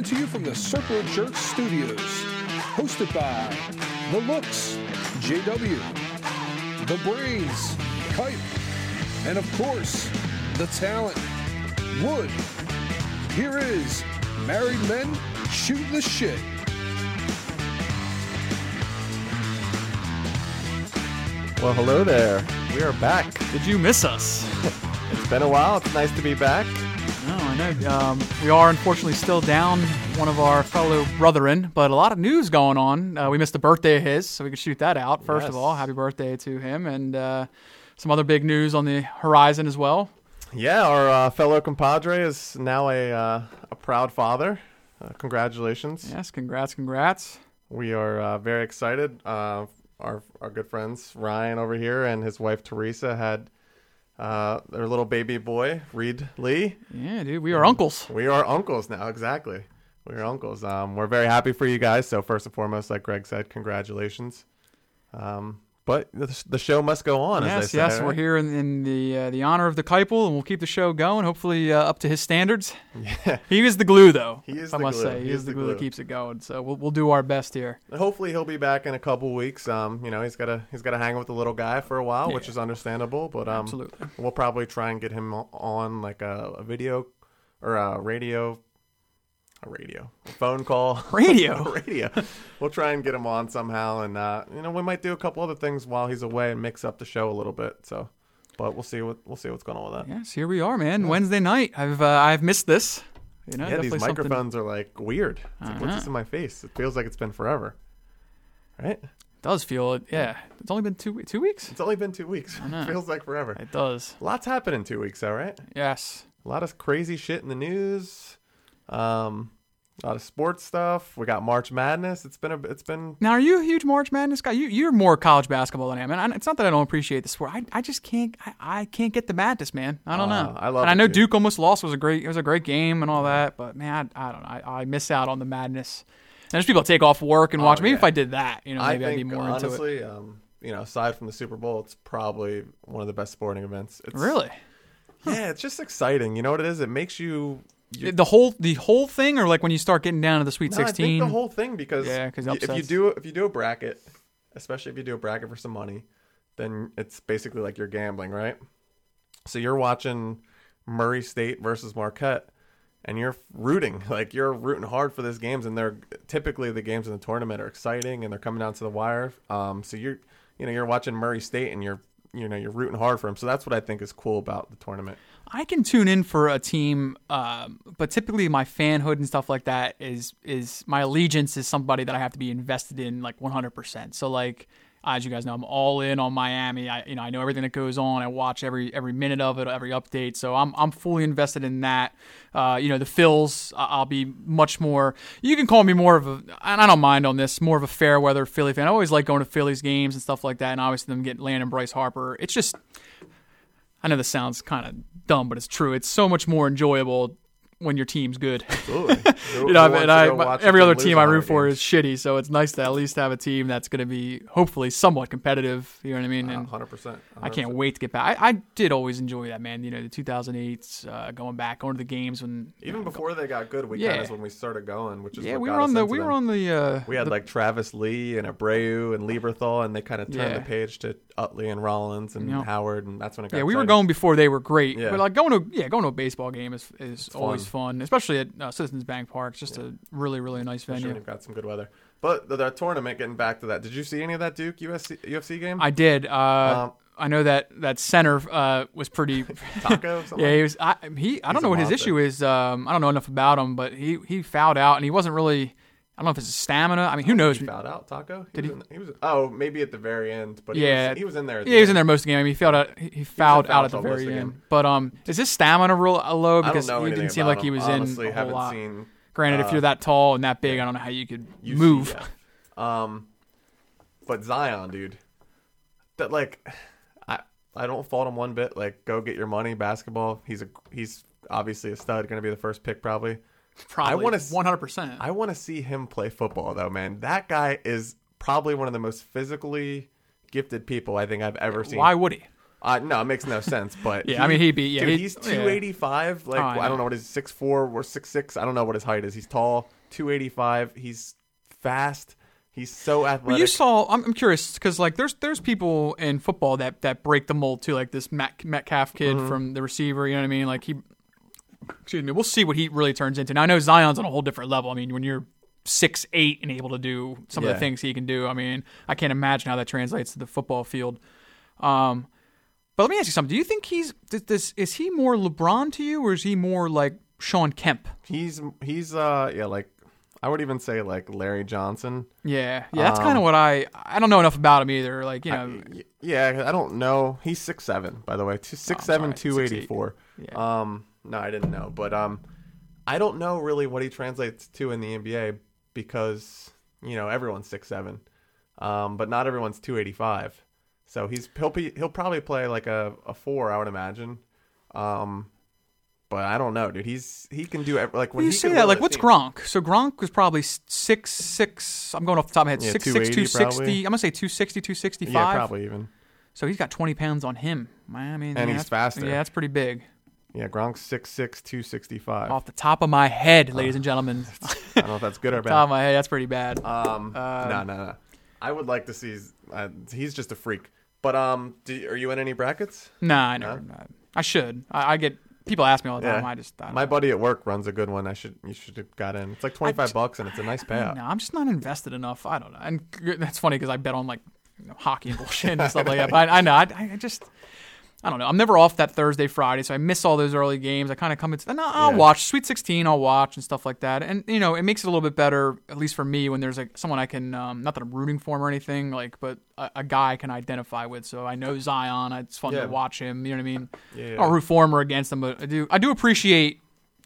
Coming to you from the Circle Jerk Studios. Hosted by The Looks, JW, The Brains, Kite, and of course, The Talent, Wood. Here is Married Men Shoot the Shit. Well, hello there. We are back. Did you miss us? It's been a while. It's nice to be back. No, Um, we are unfortunately still down one of our fellow brethren, but a lot of news going on. Uh, we missed a birthday of his, so we could shoot that out. First of all, happy birthday to him, and uh, some other big news on the horizon as well. Yeah, our uh, fellow compadre is now a uh, a proud father. Uh, congratulations. Yes, congrats, congrats. We are uh, very excited. Uh, our our good friends Ryan over here and his wife Teresa had uh, their little baby boy Reed Lee. Yeah, dude, we are uncles. We are uncles now. Exactly. We are uncles. Um, we're very happy for you guys. So first and foremost, like Greg said, congratulations. Um, but the, the show must go on. as Yes, yes, we're here in, in the uh, the honor of the Keipel, and we'll keep the show going. Hopefully, uh, up to his standards. Yeah. He is the glue, though. He is I must glue. say, he, He is is the the glue, that keeps it going. So we'll we'll do our best here. And hopefully he'll be back in a couple weeks. Um, you know, he's got to he's got to hang with the little guy for a while, which is understandable. But um, Absolutely. we'll probably try and get him on like a, a video or a radio, a radio, a phone call, Radio? radio. We'll try and get him on somehow, and uh, you know, we might do a couple other things while he's away and mix up the show a little bit. So, but we'll see what we'll see what's going on with that. Yes, here we are, man. Wednesday night. I've uh, I've missed this. You know, Yeah, these definitely something- microphones are like weird. It's like, what's Uh-huh. this in my face? It feels like it's been forever. Right? does feel it. Yeah, it's only been two two weeks. It's only been two weeks. It feels like forever. It does. Lots happened in two weeks, though, right? Yes. A lot of crazy shit in the news. Um, a lot of sports stuff. We got March Madness. It's been a. It's been. Now, are you a huge March Madness guy? You you're more college basketball than I am, and I, it's not that I don't appreciate the sport. I, I just can't I, I can't get the madness, man. I don't Uh, know. I love And I know dude. Duke almost lost. It was a great it was a great game and all that, but man, I, I don't know. I, I miss out on the madness. And there's people that take off work and Oh, watch. Maybe if I did that, you know, I maybe I'd be think more into it. honestly, um, you know, aside from the Super Bowl, it's probably one of the best sporting events. It's, Really, Yeah, it's just exciting. You know what it is? It makes you. You the whole the whole thing, or like when you start getting down to the Sweet No, I think Sixteen. the whole thing because Yeah, 'cause y- if you do if you do a bracket, especially if you do a bracket for some money, then it's basically like you're gambling, right? So you're watching Murray State versus Marquette, and you're rooting like you're rooting hard for these games, and they're typically the games in the tournament are exciting and they're coming down to the wire. Um, so you're you know you're watching Murray State and you're you know you're rooting hard for them. So that's what I think is cool about the tournament. I can tune in for a team, um, but typically my fanhood and stuff like that is is my allegiance is somebody that I have to be invested in like 100%. So like as you guys know, I'm all in on Miami. I you know I know everything that goes on. I watch every every minute of it, every update. So I'm I'm fully invested in that. Uh, you know the Phils. I'll be much more. You can call me more of a, and I don't mind on this, more of a fair weather Philly fan. I always like going to Phillies games and stuff like that. And obviously them getting Landon Bryce Harper. It's just I know this sounds kind of dumb, but it's true. It's so much more enjoyable when your team's good. Absolutely. you know, and I, every other team I root for is shitty, so it's nice to at least have a team that's going to be hopefully somewhat competitive. You know what I mean? And hundred percent. I can't wait to get back. I, I did always enjoy that, man. You know, the 2008s, uh, going back, going to the games when Even before they got good, we Yeah. kind of when we started going, which is yeah, what we were us on the we were on the uh, We had the- like Travis Lee and Abreu and Lieberthal, and they kind of turned Yeah. the page to Utley and Rollins and Yeah. Howard, and that's when it got. yeah, we were going before they were great. Yeah. But like going to yeah, going to a baseball game is is fun. always fun, especially at uh, Citizens Bank Park. It's just a really really nice Especially venue. you've got some good weather. But the, the tournament, getting back to that, did you see any of that Duke USC, UFC game? I did. Uh, Um, I know that that center uh, was pretty. Tacko. Something yeah, he was. I, he. I He's don't know what his issue is. Um, I don't know enough about him, but he he fouled out, and he wasn't really. I don't know if it's his stamina. I mean, who knows? he fouled out Tacko. Did was In, he was. Oh, maybe at the very end, but he Yeah. was, he was in there. At the Yeah, he was in there most of the game. I mean, he fouled out. He, he fouled foul out at the till most of very end. But um, is his stamina real uh, low? Because he didn't seem like he was Honestly, in a whole lot. seen. Granted, if uh, you're that tall and that big, I don't know how you could UC, move. yeah. Um, but Zion, dude, that like, I I don't fault him one bit. Like, go get your money. Basketball. He's a he's obviously a stud. Going to be the first pick probably. Probably wanna 100. percent I want to see him play football though, man. That guy is probably one of the most physically gifted people I think I've ever seen. Why would he? Uh, no, it makes no sense. But Yeah, I mean, he'd be- yeah, dude, he'd- he's two eighty five. Like Oh, I I, don't know. know what his six four or six six. I don't know what his height is. He's tall, two eighty five. He's fast. He's so athletic. Well, you saw. I'm, I'm curious because like there's there's people in football that that break the mold too, like this Matt, Metcalf kid Mm-hmm. from the receiver. You know what I mean? Like he. Excuse me. We'll see what he really turns into. Now I know Zion's on a whole different level. I mean, when you're six eight and able to do some of the things he can do, I mean, I can't imagine how that translates to the football field. Um, but let me ask you something. Do you think he's this, this is he more LeBron to you, or is he more like Shawn Kemp? he's he's uh yeah like I would even say like Larry Johnson. Yeah, yeah. That's Um, kind of what I I don't know enough about him either. Like you know, y- yeah, I don't know. He's six seven, by the way. Two, six seven, Oh, sorry, two eighty four. Yeah. Um, no, I didn't know, but um, I don't know really what he translates to in the NBA because you know everyone's six seven, um, but not everyone's two eighty five. So he's he'll be he'll probably play like a, a four, I would imagine. Um, but I don't know, dude. He's he can do ev- like when you he say that, like what's team- Gronk? So Gronk was probably six six. I'm going off the top of my head. Yeah, Six six two sixty. I'm gonna say 260, 265. Yeah, probably even. So he's got 20 pounds on him. I mean, And yeah, he's faster. Yeah, that's pretty big. Yeah, Gronk's six six, two sixty five. Off the top of my head, ladies and gentlemen, I don't know if that's good or bad. top of my head, that's pretty bad. Um, Uh, no, no, no. I would like to see. Uh, he's just a freak. But um, do, are you in any brackets? nah, I never. I should. I, I get people ask me all the time. Yeah. I just. I My know. buddy at work runs a good one. I should. You should have got in. It's like twenty five bucks and it's a nice payout. No, I'm just not invested enough. I don't know. And that's funny because I bet on like you know, hockey and bullshit and stuff like that. But I, I know. I, I just. I don't know. I'm never off that Thursday, Friday, so I miss all those early games. I kind of come into, and I'll, Yeah. watch Sweet 16. I'll watch and stuff like that, and you know, it makes it a little bit better, at least for me, when there's like someone I can, um, not that I'm rooting for him or anything, like, but a, a guy I can identify with. So I know Zion. It's fun Yeah. to watch him. You know what I mean? Yeah, I don't root for him or against him, but I do. I do appreciate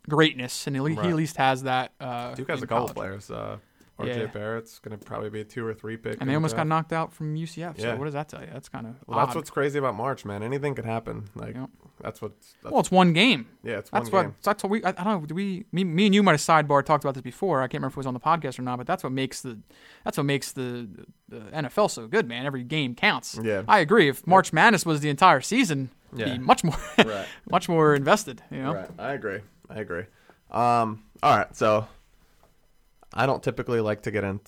greatness, and he, he at least has that. Uh, Duke has a couple college. players. Uh, RJ Yeah. Barrett's going to probably be a two or three pick. And they the almost got knocked out from UCF. So Yeah. what does that tell you? That's kind of Well, that's what's crazy about March, man. Anything could happen. Like Yep. that's what. That's, well, it's one game. yeah, it's one That's game. what. That's what we. I, I don't know. Do we? Me, me and you might have sidebar talked about this before. I can't remember if it was on the podcast or not. But that's what makes the. That's what makes the, the NFL so good, man. Every game counts. Yeah. I agree. If March Madness was the entire season, Yeah. be much more, Right. much more invested. You know. Right. I agree. I agree. Um. All right. So, I don't typically like to get into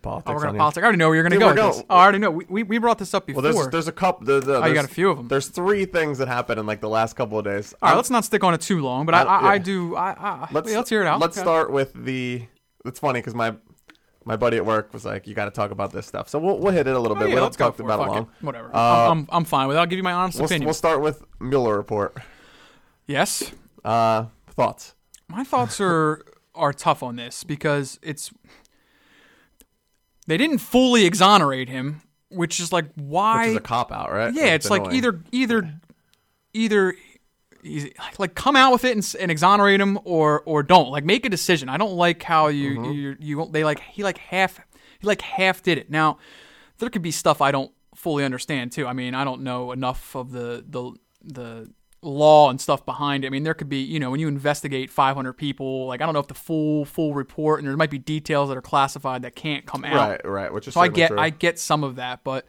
politics. Oh, we're gonna politics. I already know where you're gonna Dude, go. we're With going- this. I already know. We, we, we brought this up before. Well, there's there's a couple. The, the, oh, you got a few of them. There's three things that happened in like the last couple of days. All right, let's not stick on it too long. But I, I- I, I do. I, I let's let's hear it out. Let's Okay. start with the. It's funny because my my buddy at work was like, "You got to talk about this stuff." So we'll we'll hit it a little Oh, bit. yeah, we don't let's go talk for about it long. Whatever. Uh, I'm, I'm, I'm fine with it. I'll give you my honest We'll, opinion. we'll start with Mueller report. yes. Uh, thoughts? My thoughts are are tough on this because it's they didn't fully exonerate him, which is like why Which is a cop out, right? yeah, it's like either either either like come out with it and, and exonerate him or or don't like make a decision. I don't like how you Mm-hmm. you you they like he like half he like half did it. Now there could be stuff I don't fully understand too. I mean I don't know enough of the the the law and stuff behind it. I mean there could be you know when you investigate 500 people like I don't know if the full full report and there might be details that are classified that can't come out. right, right. Which is So I get true. I get some of that, but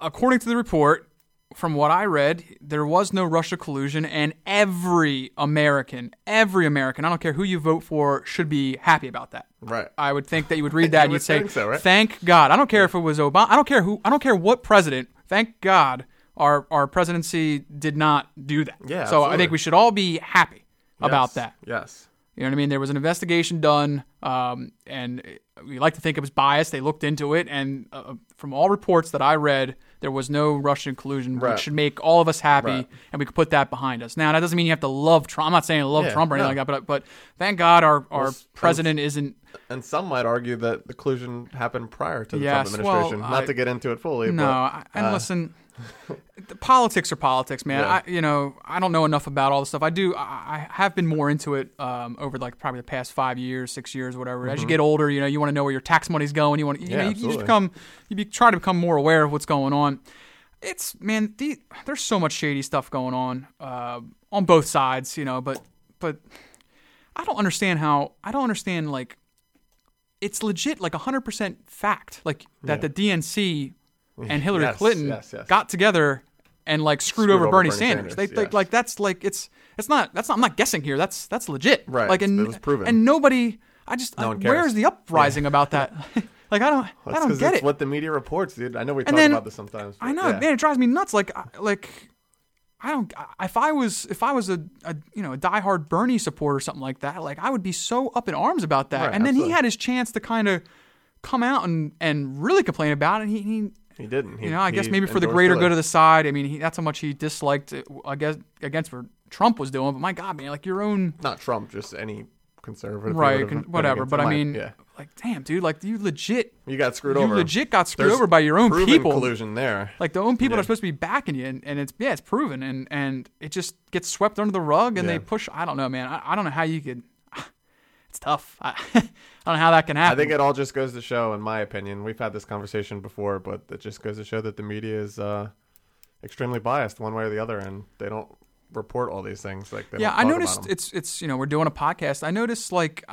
according to the report, from what I read, there was no Russia collusion, and every American, every American, I don't care who you vote for, should be happy about that. right. I would think that you would read that and You you'd say, so, right? "Thank God." I don't care if it was Obama. I don't care who. I don't care what president. Thank God our our presidency did not do that. Yeah, So I think we should all be happy about Yes, that. Yes. You know what I mean? There was an investigation done, um, and we like to think it was biased. They looked into it, and uh, from all reports that I read, there was no Russian collusion, Right. which should make all of us happy, Right. and we could put that behind us. Now, that doesn't mean you have to love Trump. I'm not saying I love Yeah, Trump or anything no. like that, but but thank God our, our president isn't. And some might argue that the collusion happened prior to the Yes, Trump well, administration. Not I- to get into it fully. No, but, I, and uh, listen, politics are politics, man. Yeah. I, you know, I don't know enough about all the stuff. I do. I, I have been more into it um, over like probably the past five years, six years, whatever. As you get older, you know, you want to know where your tax money's going. You want, you, Mm-hmm. Yeah, know, you, you just become, you be, try to become more aware of what's going on. It's man, the, there's so much shady stuff going on uh, on both sides, you know. But but I don't understand how I don't understand like it's legit like 100% fact like that Yeah. the DNC and Hillary Yes, Clinton yes, yes. got together and like screwed, Screwed over, over Bernie, Bernie Sanders. Sanders, They like, like that's like it's it's not that's not I'm not guessing here. That's that's legit. Right. Like and It was proven. and nobody. I just No I- where's the uprising about that? like I don't I That's don't get it's it. what the media reports, dude. I know we talk then- about this sometimes. I know, yeah. man. It drives me nuts. Like, like, I don't. If I was, if I was a, a, you know, a diehard Bernie supporter or something like that, like I would be so up in arms about that. Right, and then he had his chance to kind of come out and and really complain about it. And he, he He didn't. He, you know, I guess maybe for the greater good of the side. I mean, he, that's how much he disliked. I guess against what Trump was doing. But my God, man, like your own not Trump, just any conservative. right, con- whatever. But I mean, yeah, like, damn, dude, like you legit, you got screwed you over. legit got screwed There's over by your own people. collusion there. Like the own people Yeah. are supposed to be backing you, and, and it's yeah, it's proven, and and it just gets swept under the rug, and they push. I don't know, man. I, I don't know how you could. It's tough. I, I don't know how that can happen. I think it all just goes to show, in my opinion, we've had this conversation before, but it just goes to show that the media is uh, extremely biased one way or the other, and they don't report all these things. Like they yeah, I noticed it's it's you know we're doing a podcast. I noticed like.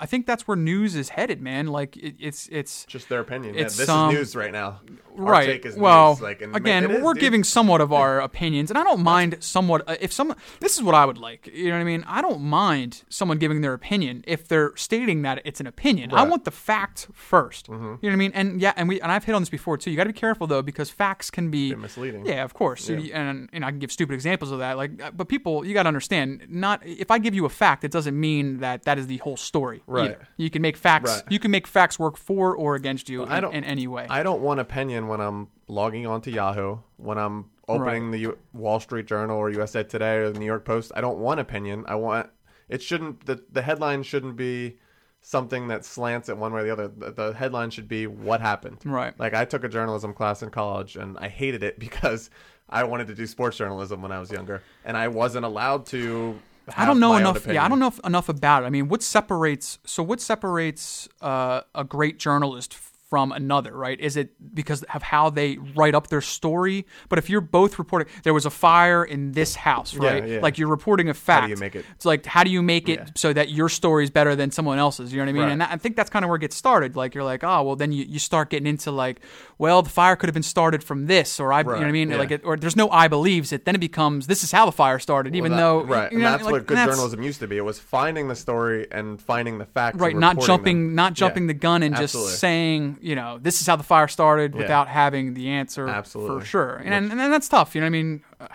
I, I think that's where news is headed, man. Like it, it's it's just their opinion. it's, yeah, this um, is news right now. Our right. well, news. Like, and again, is, we're dude. giving somewhat of our opinions, and I don't mind somewhat. Uh, if someone, this is what I would like. You know what I mean? I don't mind someone giving their opinion if they're stating that it's an opinion. I Right. Mm-hmm. want the fact 1st You know what I mean? And yeah, and we and I've hit on this before too. You got to be careful though because facts can be misleading. Yeah, of course. Yeah. And and I can give stupid examples of that. Like, but people, you got to understand. Not if I give you a fact, it doesn't mean that that is the whole story. Right. either. You can make facts. Right. You can make facts work for or against you I in, don't- in any way. I don't want opinion when I'm logging onto Yahoo, when I'm opening the U- Wall Street Journal or USA Today or the New York Post. I don't want opinion. I want it shouldn't the the headline shouldn't be something that slants it one way or the other. The, the headline should be what happened. Right. Like I took a journalism class in college and I hated it because I wanted to do sports journalism when I was younger and I wasn't allowed to. I don't know enough. Yeah, I don't know enough about it. I mean, what separates? So, what separates uh, a great journalist from another? Right? Is it because of how they write up their story? But if you're both reporting, there was a fire in this house, right? yeah. Like you're reporting a fact. How do you make it- It's like how do you make it Yeah. so that your story is better than someone else's? You know what I mean? Right. And that, I think that's kind of where it gets started. Like you're like, oh, well, then you, you start getting into like, well, the fire could have been started from this, or I, you know what I mean? yeah. Like, it, or there's no I believes it. Then it becomes this is how the fire started, even Well, though right, you and that's like, what good journalism used to be. It was finding the story and finding the facts, right not jumping them. not Yeah, jumping the gun and absolutely. just saying you know this is how the fire started Yeah. without having the answer Absolutely. for sure and, and and that's tough you know what i mean Uh,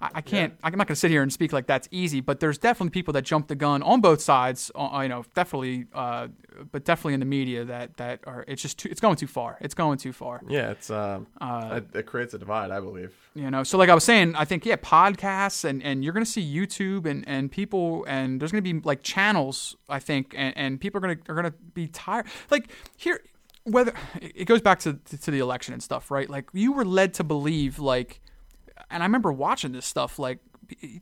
I, I can't i'm not going to sit here and speak like that's easy but there's definitely people that jump the gun on both sides uh, you know definitely uh, but definitely in the media that that are it's just too it's going too far it's going too far Yeah, it's um, it, it creates a divide, I believe. you know so like i was saying i think yeah podcasts and and you're gonna see youtube and and people and there's gonna be like channels i think and, and people are gonna are gonna be tired like here whether it goes back to to the election and stuff right like you were led to believe like and i remember watching this stuff like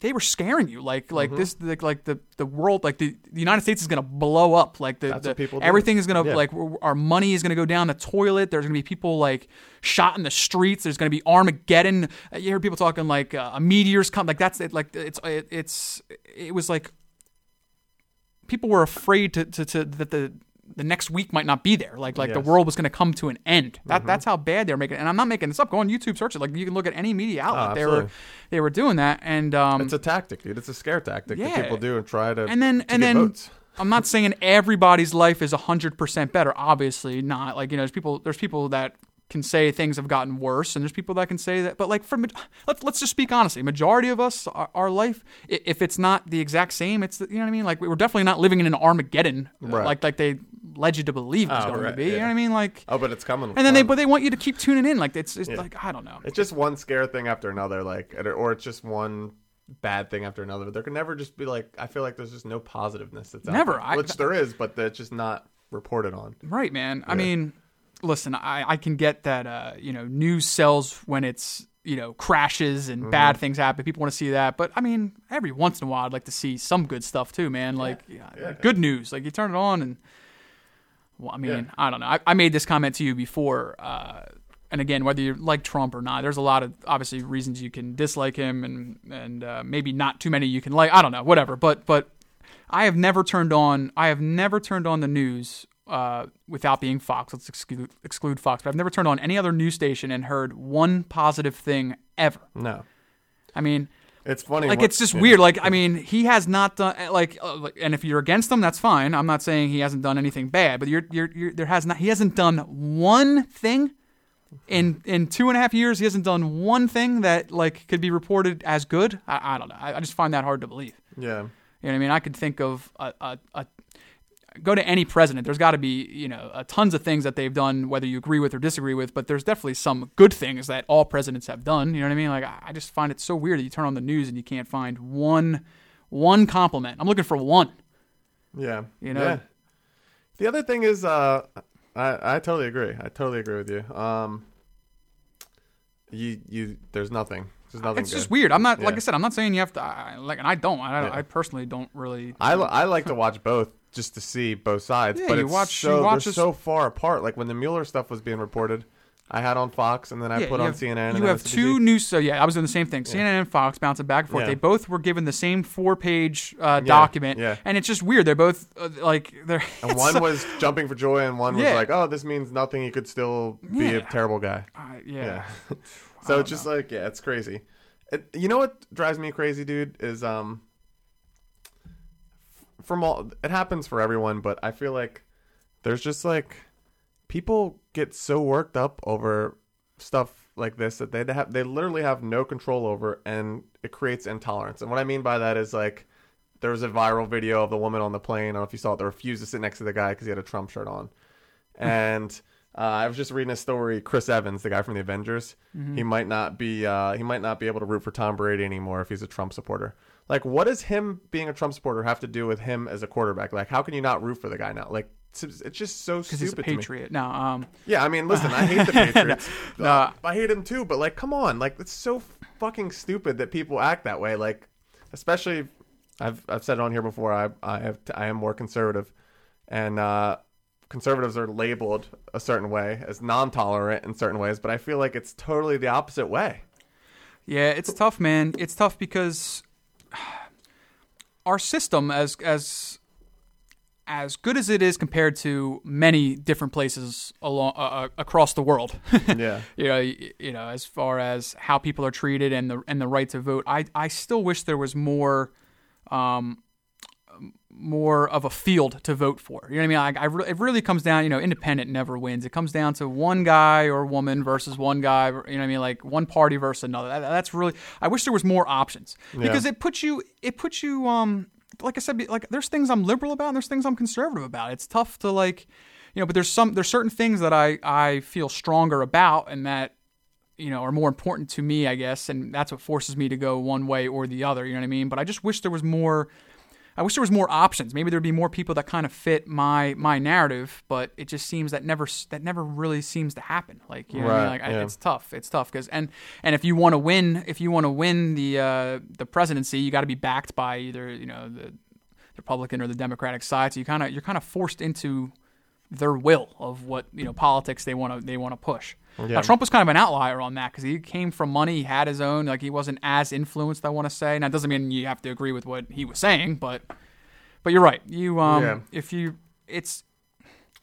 they were scaring you like like Mm-hmm. this like, like the the world like the, the united states is gonna blow up like the, That's the people do. everything is gonna Yeah. like our money is going to go down the toilet. There's going to be people like shot in the streets. There's going to be Armageddon. You hear people talking like uh, a meteor's come. Like that's it. Like it's it, it's it was like people were afraid to, to, to that the the next week might not be there. Like like the world was going to come to an end. That that's how bad they were making it. And I'm not making this up. Go on YouTube, search it. Like you can look at any media outlet. they were they were doing that. And um, It's a tactic, dude. It's a scare tactic Yeah. that people do and try to and then to and then votes. I'm not saying everybody's life is 100% better. Obviously not. Like, you know, there's people there's people that can say things have gotten worse and there's people that can say that but like for let's let's just speak honestly majority of us our, our life if it's not the exact same it's the, you know what i mean like we're definitely not living in an armageddon Right. like like they led you to believe it's Oh, going to right, be you know what i mean like Oh, but it's coming. and then they but they want you to keep tuning in like it's, it's Yeah. like i don't know it's just one scare thing after another, like, or- it's just one bad thing after another. There can never just be like. I feel like there's just no positiveness that's out Never. there. I- which there is, but that's just not reported on. Right, man. I mean, listen, I, I can get that, uh, you know, news sells when it's, you know, crashes and Mm-hmm. bad things happen. People want to see that. But I mean, every once in a while, I'd like to see some good stuff too, man. Like, yeah, Yeah. like good news. Like, you turn it on and, well, I mean, Yeah. I don't know. I, I made this comment to you before. Uh, and again, whether you like Trump or not, there's a lot of obviously reasons you can dislike him, and and uh, maybe not too many you can like. I don't know, whatever. But but I have never turned on. I have never turned on the news uh, without being Fox. Let's exclude, exclude Fox. But I've never turned on any other news station and heard one positive thing ever. No, I mean, it's funny. like what- it's just yeah. weird. Like I mean, he has not done like, uh, and if you're against him, that's fine. I'm not saying he hasn't done anything bad, but you're, you're, you're there has not. He hasn't done one thing in in two and a half years. He hasn't done one thing that like could be reported as good. I, I don't know. I, I just find that hard to believe. Yeah, You know what I mean? I could think of a, a, a go to any president. There's got to be you know uh, tons of things that they've done, whether you agree with or disagree with. But there's definitely some good things that all presidents have done. You know what I mean? Like I, just find it so weird that you turn on the news and you can't find one one compliment. I'm looking for one. yeah, You know? Yeah. The other thing is, uh, I I totally agree. I totally agree with you. Um, you you there's nothing. There's nothing. It's good. just weird. I'm not like I said. I'm not saying you have to. I, like, and I don't. I, Yeah. I personally don't really. I, I like to watch both just to see both sides. Yeah, but you it's watch- you so watch they're so far apart. Like when the Mueller stuff was being reported, I had on Fox and then I Yeah, put on have, CNN. and You then have MSNBC. two news. So yeah, I was doing the same thing. CNN and Fox bouncing back and forth. Yeah. They both were given the same four-page uh, document, yeah. and it's just weird. They're both uh, like they're. And one was jumping for joy, and one was like, "Oh, this means nothing. He could still be a Yeah. terrible guy." Uh, yeah. Yeah. so it's just like, yeah, it's crazy. It, you know what drives me crazy, dude, is um, from all it happens for everyone, but I feel like there's just like people get so worked up over stuff like this that they have they literally have no control over, and it creates intolerance. And what I mean by that is like. There was a viral video of the woman on the plane. I don't know if you saw it. That refused to sit next to the guy because he had a Trump shirt on. And uh, I was just reading a story. Chris Evans, the guy from the Avengers, he might not be uh, he might not be able to root for Tom Brady anymore if he's a Trump supporter. Like, what does him being a Trump supporter have to do with him as a quarterback? Like, how can you not root for the guy now? Like, it's it's just so because he's a stupid patriot. No, um, Yeah, I mean, listen, I hate the Patriots. No. Uh, I hate him too, but like, come on, like, it's so fucking stupid that people act that way. Like, especially, I've I've said it on here before. I I have I am more conservative, and uh, conservatives are labeled a certain way as non-tolerant in certain ways, but I feel like it's totally the opposite way. yeah, it's tough, man. It's tough because our system, as as as good as it is compared to many different places along uh, uh, across the world, Yeah, you know, you know, as far as how people are treated and the and the right to vote, I I still wish there was more, um, more of a field to vote for. You know what I mean? I, I re- it really comes down, you know, independent never wins. It comes down to one guy or woman versus one guy. You know what I mean? Like one party versus another. That, that's really. I wish there was more options because it puts you. It puts you. Um, like I said, like there's things I'm liberal about and there's things I'm conservative about. It's tough to like, you know, but there's some there's certain things that I I feel stronger about and that you know are more important to me, I guess, and that's what forces me to go one way or the other. You know what I mean? But I just wish there was more. I wish there was more options. Maybe there'd be more people that kind of fit my my narrative, but it just seems that never that never really seems to happen. Like you know, what I mean? Right, like I, it's tough. It's tough because and and if you want to win, if you want to win the uh, the presidency, you got to be backed by either you know the Republican or the Democratic side. So you kind of you're kind of forced into their will of what you know politics they want to they want to push. Yeah. Now, Trump was kind of an outlier on that because he came from money, he had his own, like he wasn't as influenced. I want to say. Now, it doesn't mean you have to agree with what he was saying, but but you're right. You um, Yeah. if you, it's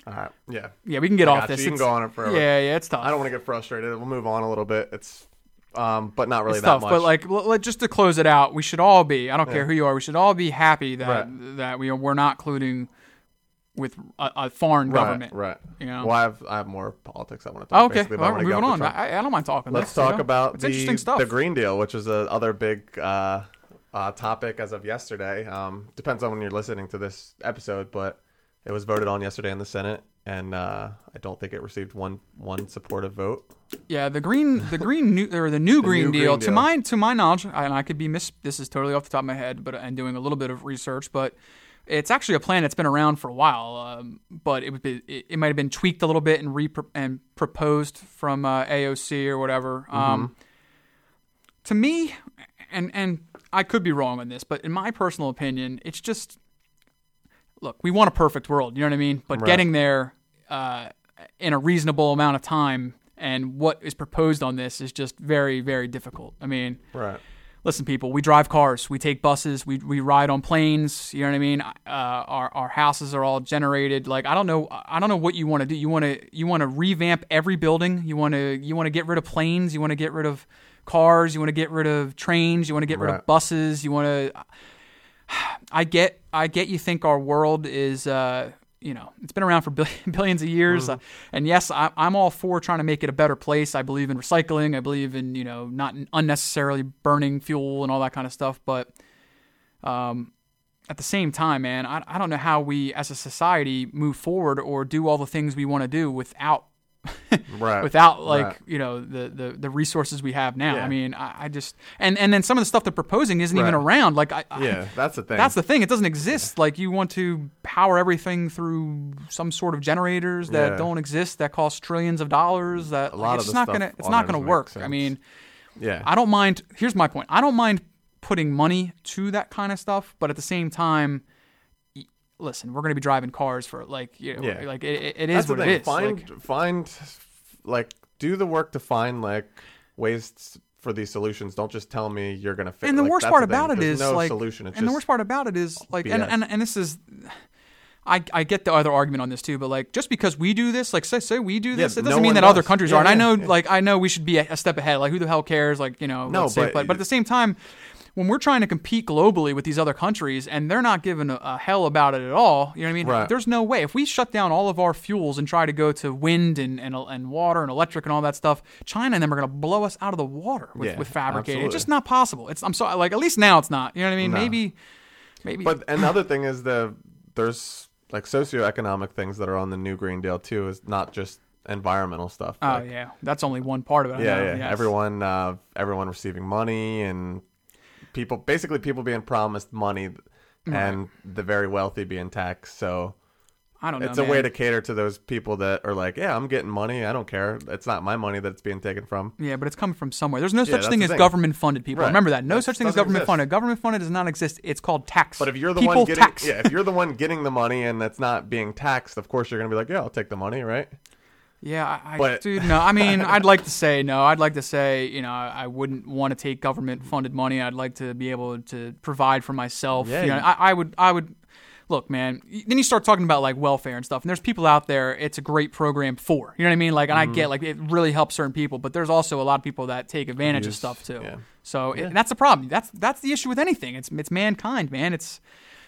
all right, yeah. yeah, we can get I off you. this. You can go on it forever. Yeah, yeah, it's tough. I don't want to get frustrated. We'll move on a little bit. It's um, but not really it's that tough, much. but like, l- just to close it out, we should all be. I don't care who you are. We should all be happy that Right. that we are, we're not colluding with a, a foreign government. Right, right. You know? Well, I have I have more politics I want to talk. Oh, okay, basically, well, we're moving on. I, I don't mind talking. Let's talk about it's the interesting stuff. the Green Deal, which is a other big uh, uh, topic as of yesterday. Um, depends on when you're listening to this episode, but it was voted on yesterday in the Senate, and uh, I don't think it received one one supportive vote. Yeah, the green, the green new or the new Green new Deal. Green To Deal. my to my knowledge, and I could be mis. This is totally off the top of my head, but and doing a little bit of research, but it's actually a plan that's been around for a while. Um, but it would be it, it might have been tweaked a little bit and re and proposed from uh, AOC or whatever. Um, to me, and and I could be wrong on this, but in my personal opinion, it's just look, we want a perfect world, you know what I mean? But Right. getting there uh, in a reasonable amount of time and what is proposed on this is just very, very difficult. I mean, Right. Listen, people, we drive cars, we take buses, we, we ride on planes. You know what I mean? Uh, our our houses are all generated. Like I don't know, I don't know what you want to do. You want to you want to revamp every building. You want to you want to get rid of planes. You want to get rid of cars. You want to get rid of trains. You want to get rid of buses. You want to. I get I get you think our world is uh, you know it's been around for billions of years, Mm-hmm. uh, and yes, I, I'm all for trying to make it a better place. I believe in recycling. I believe in you know not unnecessarily burning fuel and all that kind of stuff. But um, at the same time, man, I, I don't know how we as a society move forward or do all the things we want to do without Right. without like Right. you know the, the the resources we have now. Yeah. I mean, I, I just and and then some of the stuff they're proposing isn't even around. Like I, I- yeah, that's the thing. that's the thing. It doesn't exist. Like you want to power everything through some sort of generators that Yeah. don't exist that cost trillions of dollars. That like, it's of just the not gonna it's not gonna work. I mean, yeah. I don't mind. Here's my point. I don't mind putting money to that kind of stuff, but at the same time. Listen, we're going to be driving cars for like you know, Yeah. like it, it- is That's what it is. Find Like, find like do the work to find like ways for these solutions. Don't just tell me you're gonna fix. and the like, worst part the thing. about it There's is no like, solution. It's and the worst part about it is like, and, and and this is, I I get the other argument on this too, but like just because we do this, like say say we do this, Yeah, it doesn't mean one that other countries Yeah, are. And I know, like I know we should be a, a step ahead. Like who the hell cares? Like you know, No, let's say- but- but but at the same time. When we're trying to compete globally with these other countries and they're not giving a, a hell about it at all, you know what I mean? Right. There's no way. If we shut down all of our fuels and try to go to wind and, and, and water and electric and all that stuff, China and them are going to blow us out of the water with, Yeah, with fabricating. It's just not possible. It's I'm sorry, like at least now it's not. You know what I mean? No. Maybe, maybe. But another thing is the there's like socioeconomic things that are on the new Green Deal too. Is not just environmental stuff. oh like- yeah, that's only one part of it. Yeah, know, yeah. yes. Everyone, uh, everyone receiving money and people, basically people being promised money, and the very wealthy being taxed. So I don't know. it's a way to cater to those people that are like, yeah, I'm getting money. I don't care. It's not my money that's being taken from. Yeah, but it's coming from somewhere. There's no such that's thing as thing. government funded people. Right. Remember that. No That such thing as government exist. funded. Government funded does not exist. It's called tax. But if you're the people one getting, tax. yeah, if you're the one getting the money and that's not being taxed, of course you're gonna be like, yeah, I'll take the money, right? Yeah, I, I But- dude, no. I mean, I'd like to say no. I'd like to say, you know, I, wouldn't want to take government funded money. I'd like to be able to provide for myself. Yeah, you know, I, I would, I would. Look, man. Then you start talking about like welfare and stuff, and there's people out there. It's a great program for. You know what I mean? Like, and Mm-hmm. I get like it really helps certain people, but there's also a lot of people that take advantage of stuff too. yeah. So it- that's the problem. That's that's the issue with anything. It's it's mankind, man. It's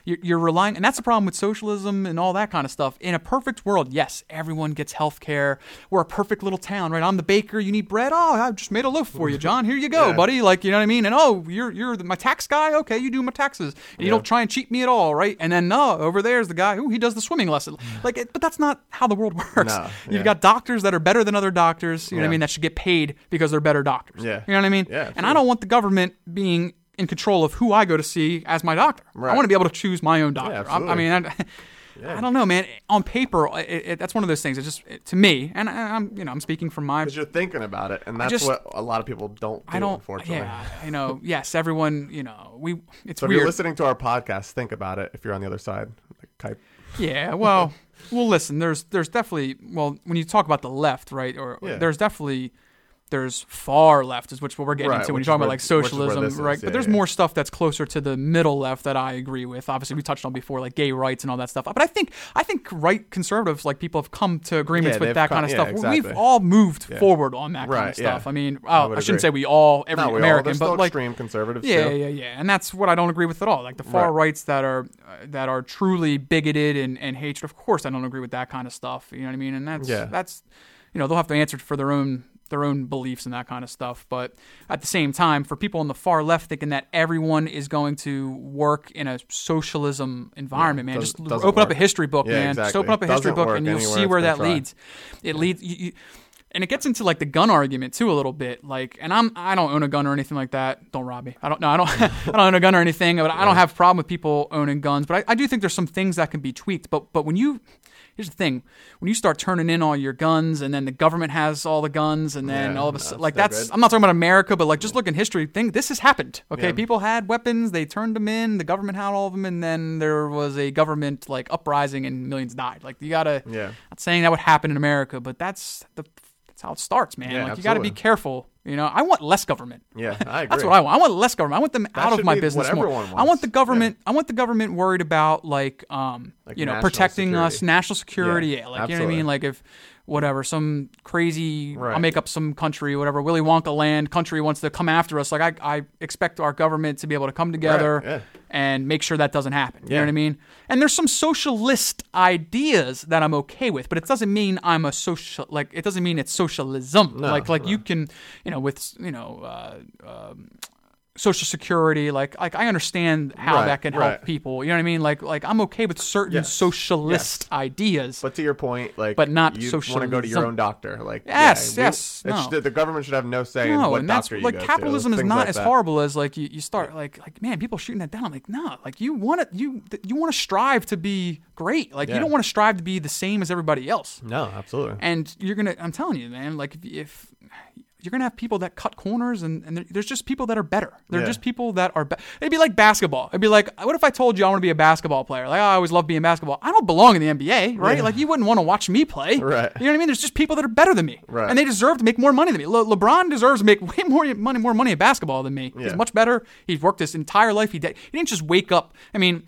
you're, you're relying, and that's the problem with socialism and all that kind of stuff. In a perfect world, yes, everyone gets health care. We're a perfect little town, right? I'm the baker. You need bread? Oh, I just made a loaf for you, John. Here you go, Yeah. buddy. Like, you know what I mean? And oh, you're you're the, my tax guy. Okay, you do my taxes. And you don't try and cheat me at all, right? And then no, over there's the guy who he does the swimming lesson. Mm. Like, it, but that's not how the world works. No, You've got doctors that are better than other doctors. You know what I mean? That should get paid because they're better doctors. Yeah. You know what I mean? Yeah, and I don't want the government being in control of who I go to see as my doctor. Right. I want to be able to choose my own doctor. I, I mean, I, Yeah. I don't know, man. On paper, it, it, that's one of those things. It just it, to me, and I, I'm you know I'm speaking from my. Because you're thinking about it, and that's just- what a lot of people don't do. I don't. unfortunately. Yeah, you know. Yes, everyone. You know, we. It's So if you're listening to our podcast, think about it. If you're on the other side, like type. Yeah, well, well, listen. There's there's definitely well when you talk about the left, right? Or Yeah. there's definitely there's far left is which what we're getting Right, into when you're talking is about like where socialism, this is, right? yeah, but there's yeah. more stuff that's closer to the middle left that I agree with. Obviously, we touched on before, like gay rights and all that stuff. But I think I think right conservatives, like people, have come to agreements Yeah, with that come- kind of stuff. We've all moved forward on that kind of stuff. I mean, I oh, I, shouldn't say we all, every we all. American, There's but like extreme conservatives. yeah, still. yeah, yeah, and that's what I don't agree with at all. Like the far Right. rights that are uh, that are truly bigoted and, and hatred. Of course, I don't agree with that kind of stuff. You know what I mean? And that's Yeah. that's you know they'll have to answer for their own their own beliefs and that kind of stuff. But at the same time, for people on the far left thinking that everyone is going to work in a socialism environment, man, just open up a history book, Yeah, man. Just open up a history Doesn't book and you'll see where that tried. leads. It leads. You, you, and it gets into like the gun argument too a little bit. Like, and I'm I don't own a gun or anything like that. Don't rob me. I don't. No, I don't. I don't own a gun or anything. But I don't have a problem with people owning guns. But I, I do think there's some things that can be tweaked. But but when you here's the thing, when you start turning in all your guns, and then the government has all the guns, and then Yeah, all of a sudden, it's like that's good. I'm not talking about America, but like just look in history. Thing this has happened. Okay, Yeah. people had weapons, they turned them in, the government had all of them, and then there was a government like uprising, and millions died. Like you gotta. Yeah. Not saying that would happen in America, but that's the that's how it starts, man. Like you got to be careful You know, I want less government. Yeah, I agree. That's what I want. I want less government. I want them out of my business more. I want the government. I want the government worried about like, um, Like you know, protecting us, national security. Yeah, Yeah, like you know what I mean. Like if whatever some crazy, I'll make up some country, whatever Willy Wonka land country wants to come after us. Like I, I expect our government to be able to come together yeah. and make sure that doesn't happen. You Yeah. know what I mean? And there's some socialist ideas that I'm okay with, but it doesn't mean I'm a social. Like it doesn't mean it's socialism. No, like like you can, you know, with you know. Uh, um, social security like like I understand how Right, that can help right. people you know what I mean like like I'm okay with certain Yes, socialist ideas But to your point, like, But not you want to go to your own doctor. Like, Yes, yeah, yes, it no. should- the government should have no say in no, what and that's you like go to, capitalism is not like as that. horrible as like you, you start like like man, people shooting that down. I'm like, no, like you want to you you want to strive to be great. Like you don't want to strive to be the same as everybody else. No, absolutely. And you're gonna, I'm telling you, man, like if, if you're gonna have people that cut corners, and, and there's just people that are better. They're Yeah. just people that are. Be- It'd be like basketball. It'd be like, what if I told you I want to be a basketball player? Like, oh, I always love being basketball. I don't belong in the NBA, right? Yeah. Like, you wouldn't want to watch me play, Right. You know what I mean? There's just people that are better than me, Right. And they deserve to make more money than me. Le- LeBron deserves to make way more money, more money in basketball than me. He's much better. He's worked his entire life. He did. He didn't just wake up. I mean.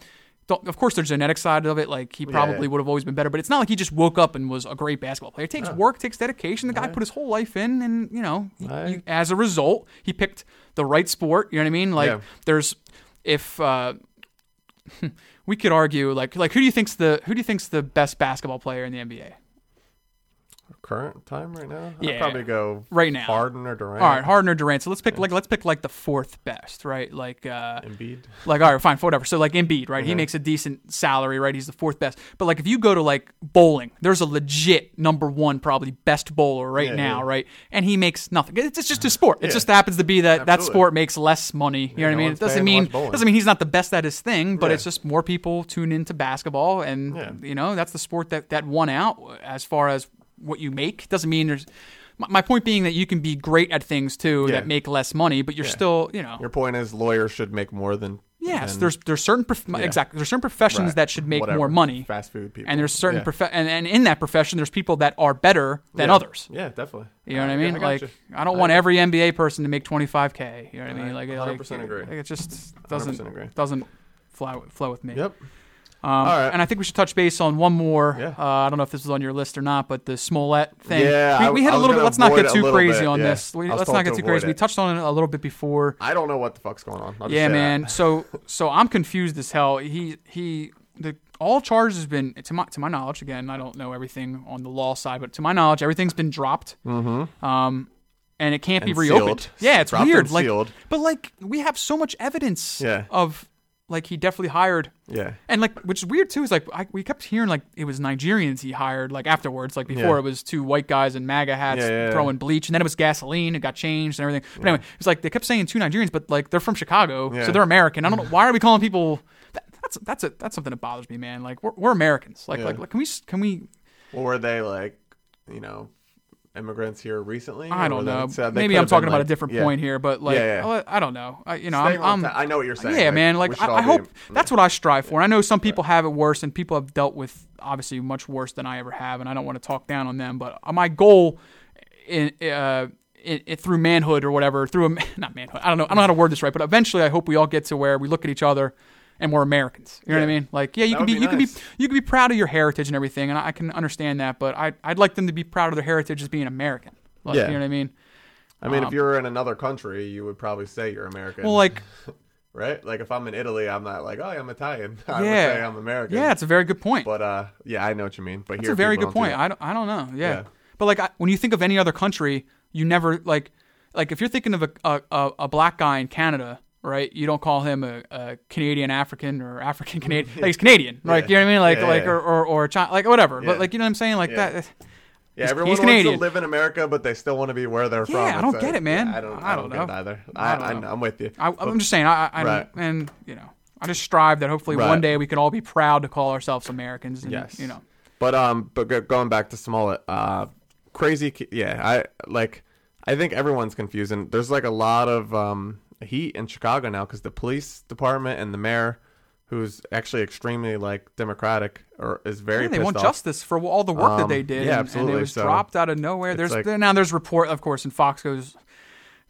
Of course, there's a genetic side of it. Like he probably yeah. would have always been better, but it's not like he just woke up and was a great basketball player. It takes work, takes dedication. The guy put his whole life in, and you know, he- I- he- as a result, he picked the right sport. You know what I mean? Like Yeah. there's if uh, we could argue like like who do you think's the who do you think's the best basketball player in the NBA Current time right now? Yeah. I'd probably go right now? Harden or Durant. All right, Harden or Durant. So let's pick like let's pick like the fourth best, right? Like uh Embiid. like all right, fine, whatever. So like Embiid, right? He Mhm. makes a decent salary, right? He's the fourth best. But like if you go to like bowling, there's a legit number one, probably best bowler right Yeah, now, yeah. right? And he makes nothing. It's, just a sport. It Yeah. just happens to be that that sport makes less money. You know what I mean? It doesn't mean doesn't mean he's not the best at his thing, but Yeah. it's just more people tune into basketball, and Yeah. you know that's the sport that that won out as far as what you make. Doesn't mean there's. My point being that you can be great at things too Yeah. that make less money, but you're Yeah. still, you know, Your point is lawyers should make more than. Yes, than there's there's certain prof- exactly there's certain professions that should make whatever, more money, Fast food people. and there's certain yeah. prof- and, and in that profession there's people that are better than Yeah. others. Yeah, definitely. You know what I mean? like. I don't want every NBA person to make 25k. You know what I mean? I Like, 100% like, agree. like, it just doesn't 100% agree. doesn't flow flow with me. Yep. Um, All right. And I think we should touch base on one more. Yeah. Uh, I don't know if this was on your list or not, but the Smollett thing. Yeah, we, we hit I a little bit. Let's not get too crazy bit, on yeah. this. We, let's not get to too crazy. We touched on it a little bit before. I don't know what the fuck's going on. I'll Yeah, man. So so I'm confused as hell. He he the all charges have been to my to my knowledge. Again, I don't know everything on the law side, but to my knowledge, everything's been dropped. Mm-hmm. Um, and it can't be reopened. sealed. Yeah, it's Dropped weird. and Like, but like we have so much evidence. Yeah. Of like he definitely hired. Yeah. And like, which is weird too, is like I, we kept hearing like it was Nigerians he hired like afterwards. Like before Yeah. it was two white guys in MAGA hats Yeah, yeah, throwing bleach, and then it was gasoline. It got changed and everything. But anyway, it's like they kept saying two Nigerians, but like they're from Chicago, so they're American. I don't know why are we calling people. That, that's that's a, that's something that bothers me, man. Like we're, we're Americans. Like, like like can we can we? Well, were they like, you know, immigrants here recently? I don't know. they Maybe I'm talking about a different yeah. point here, but like Yeah, yeah. I, don't know. I, you know, I'm, I'm I know what you're saying. Yeah, Like, man. Like I, I be- hope that's what I strive for. I know some people have it worse, and people have dealt with obviously much worse than I ever have. And I don't want to talk down on them, but my goal in. Uh, it, it, through manhood or whatever, through a not manhood. I don't know. I don't know how to word this right, but eventually, I hope we all get to where we look at each other and we're Americans. You know what I mean? Like, yeah, you That can be, be you can be, you can be proud of your heritage and everything, and I, I can understand that. But I, I'd like them to be proud of their heritage as being American. Like, Yeah. you know what I mean? I mean, Um, if you're in another country, you would probably say you're American. Well, like, right? Like if I'm in Italy, I'm not like, oh, I'm Italian. I would Yeah. say I'm American. yeah, it's a very good point. But uh, yeah, I know what you mean. But here a very good don't do point. I don't, I don't know. Yeah. Yeah. But like I, when you think of any other country, you never like like if you're thinking of a, a, a black guy in Canada, right? You don't call him a, a Canadian African or African Canadian. Like he's Canadian, like you know what I mean? Like Yeah, like yeah. or or, or China, like whatever. But like you know what I'm saying? Like that. Yeah, He's- everyone he's wants Canadian. to live in America, but they still want to be where they're from. Yeah, I don't uh, get it, man. I don't. I I don't don't, get know. it either. I I, don't I. I'm with you. I, I'm just saying. I, I Right. and you know, I just strive that hopefully Right. one day we can all be proud to call ourselves Americans. And, Yes. You know. But um, but go- going back to Smollett, uh, crazy. Yeah, I like. I think everyone's confused, and there's like a lot of um heat in Chicago now because the police department and the mayor, who's actually extremely like democratic, or is very Yeah, they want off. justice for all the work that Um, they did. yeah, and- And absolutely. it was So, dropped out of nowhere. There's like- now there's report, of course, and Fox goes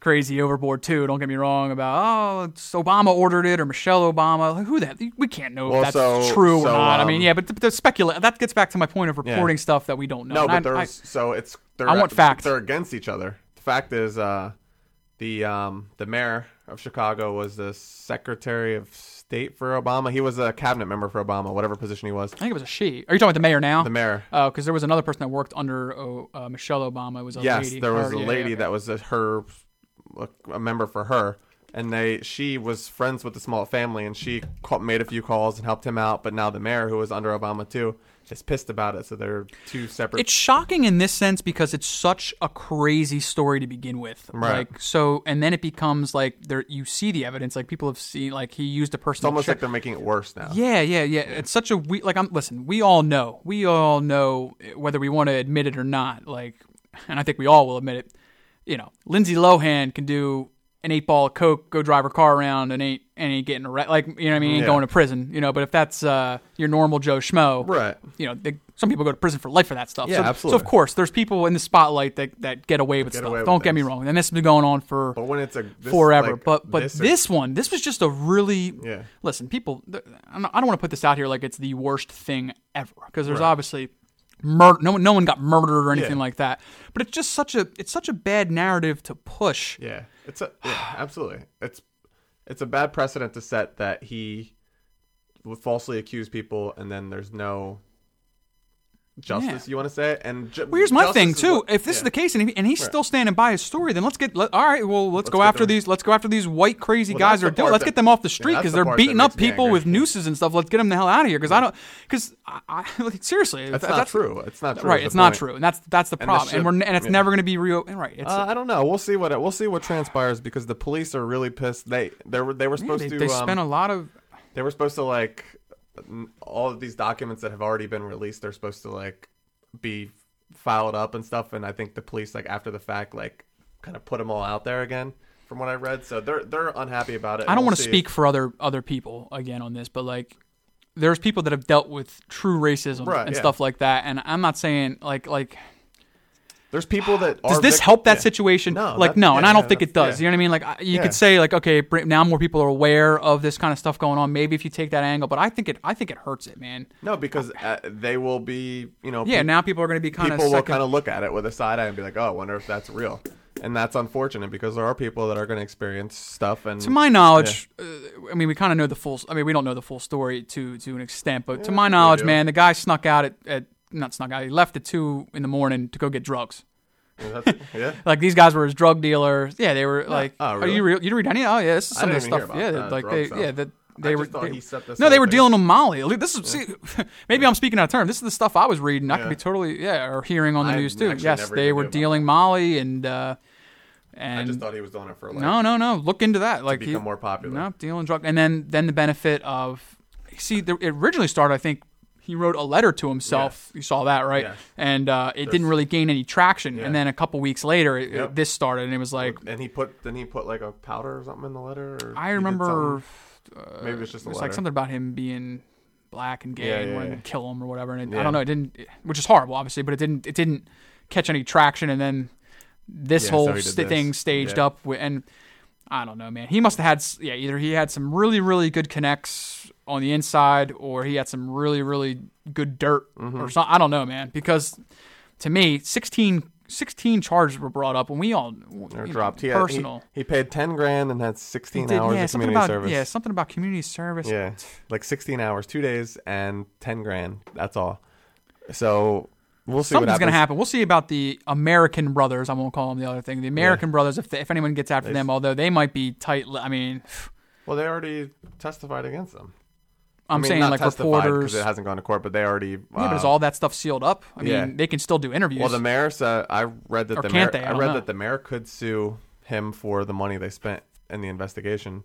crazy overboard too. Don't get me wrong about oh, it's Obama ordered it or Michelle Obama. Like, who that? We can't know Well, if that's so- true or so, not. I um, mean, yeah, but the, the speculate that gets back to my point of Yeah. reporting stuff that we don't know. No, And but I- I- so it's they're I want facts. They're against each other. The fact is, uh, the um the mayor of Chicago was the secretary of state for Obama. He was a cabinet member for Obama, whatever position he was. I think it was a she. Are you talking about the mayor now? The mayor. Oh, because there was another person that worked under oh, uh, Michelle Obama. It was a yes, lady. there was a yeah, lady yeah, that was a, her a, a member for her, and they she was friends with the Smollett family, and she call, made a few calls and helped him out. But now the mayor, who was under Obama too, is pissed about it. So they're two separate. It's shocking in this sense because it's such a crazy story to begin with. Right. Like so, and then it becomes like there you see the evidence. Like people have seen, like he used a personal. it's almost like they're making it worse now. Yeah, yeah, yeah. It's such a we like I'm listen, we all know. We all know whether we want to admit it or not. Like and I think we all will admit it. You know, Lindsay Lohan can do an eight ball of coke, go drive her car around and ain't and ain't getting arrested. Like you know what I mean, Yeah. going to prison, you know, but if that's uh your normal Joe Schmo, Right. you know, they, some people go to prison for life for that stuff. Yeah, so, So of course, there's people in the spotlight that, that get away with Get stuff. away with Don't get me wrong. And this has been going on for But when it's a this, forever. like, but but this, this, or- one, this was just a really Yeah. listen. People, I don't want to put this out here like it's the worst thing ever because there's Right. obviously murder. No one, no one got murdered or anything Yeah. like that. But it's just such a it's such a bad narrative to push. Yeah, it's a yeah, absolutely. It's it's a bad precedent to set that he falsely accuse people, and then there's no justice. Yeah. You want to say? And ju- Well, here's my thing too. what- if this is the case and, he, and he's Right. still standing by his story, then let's get. Let, all right, well, let's, Let's go after them- these. Let's go after these white crazy Well, guys are doing. Let's that- get them off the street that's because the they're beating up people with nooses and stuff. Let's get them the hell out of here because I don't. Because I, I like, seriously, That's not true. It's not true. Right, it's not point. true, and that's that's the And this problem. and we're and it's yeah. never going to be real. Right, it's Uh, I don't know. We'll see what we'll see what transpires because the police are really pissed. They they were they were supposed to they um, spent a lot of. they were supposed to like all of these documents that have already been released they're supposed to like be filed up and stuff and i think the police like after the fact like kind of put them all out there again from what i read so they're they're unhappy about it I don't We'll want to see. speak for other other people again on this, but like there's people that have dealt with true racism Right, and yeah. stuff like that, and I'm not saying like like there's people that does this vic- help that yeah. situation? No, like no, and I don't yeah, think it does. yeah. You know what I mean? Like you Yeah. could say like okay, now more people are aware of this kind of stuff going on. Maybe if you take that angle, but I think it I think it hurts it, man. no because uh, they will be you know Yeah, pe- now people are going to be kind of people will kind of look at it with a side eye and be like oh i wonder if that's real and that's unfortunate because there are people that are going to experience stuff and to my knowledge, uh, I mean, we kind of know the full. I mean, we don't know the full story to to an extent, but to my knowledge, man, the guy snuck out at, at not snuck out. He left at two in the morning to go get drugs. That's- yeah Like these guys were his drug dealers. Yeah, they were like. Oh, Are really? you real? You didn't read any? Oh yeah, this is I some of the stuff. Yeah, that like they. stuff. Yeah, that I they just were. thought they- he set this no, they were thing- dealing with Molly. This is see, maybe I'm speaking out of term. This is the stuff I was reading. I could be totally yeah, or hearing on the I news too. Yes, they were dealing Molly and. uh and i just thought he was doing it for like no, no, no. Look into that. Like become he, more popular No, dealing drug, and then then the benefit of see, the, it originally started. I think he wrote a letter to himself. You saw that, right? Yes. And uh, it There's- didn't really gain any traction. Yeah. And then a couple weeks later, it, Yep. this started, and it was like and he put then he put like a powder or something in the letter. Or I remember. something? maybe it's just It like something about him being black and gay Yeah, and yeah, wanted yeah. to kill him or whatever. And it, I don't know. It didn't, which is horrible, obviously, but it didn't. It didn't catch any traction. And then this so whole he st- this. thing staged up, and I don't know, man. He must have had, yeah, either he had some really, really good connects on the inside, or he had some really, really good dirt, Mm-hmm. or something. I don't know, man. Because to me, 16, 16 charges were brought up, and we all you know, dropped. He, had, he personal. he paid ten grand and had sixteen did- hours yeah, of community about service. yeah, something about community service. Yeah, like sixteen hours, two days, and ten grand. That's all. So we'll see Something's going to happen. We'll see about the American brothers. I won't call them the other thing. The American brothers, if if anyone gets after They- them, although they might be tight. I mean, Well, they already testified against them. I'm I mean, saying not like reporters. because it hasn't gone to court, but they already. yeah, but is uh, all that stuff sealed up? I mean, yeah. they can still do interviews. Well, the mayor said I read that Or the mayor. they? I I, read know. that the mayor could sue him for the money they spent in the investigation.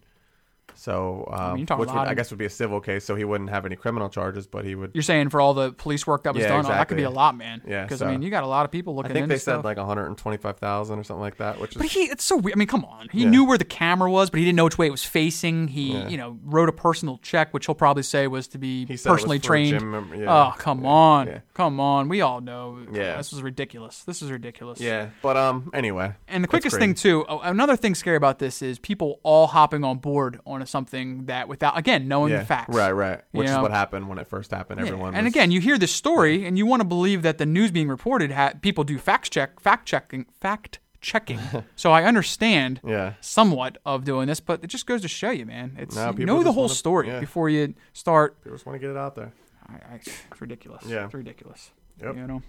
So, um, you're talking which would, I guess would be a civil case, so he wouldn't have any criminal charges, but he would. You're saying for all the police work that was Yeah, done, oh, that could be a lot, man. Yeah, because so- I mean, you got a lot of people looking. I think they said stuff. like 125,000 or something like that, which is But he, it's so weird. I mean, come on. He Yeah. knew where the camera was, but he didn't know which way it was facing. He, Yeah. you know, wrote a personal check, which he'll probably say was to be He said it was personally trained. Oh, come on, come on. We all know. Yeah. this is ridiculous. This is ridiculous. yeah. But um, anyway, And the quickest thing too, oh, another thing scary about this is people all hopping on board on something that without again knowing yeah, the facts. right, right, which You is know? what happened when it first happened. Yeah, Everyone And was- again, you hear this story, and you want to believe that the news being reported, ha- people do fact check, fact checking, fact checking. so I understand yeah, somewhat of doing this, but it just goes to show you, man. It's No, you know the whole wanna- story yeah. before you start. people just want to get it out there. I, I, it's ridiculous. Yeah. it's ridiculous. Yep. You know,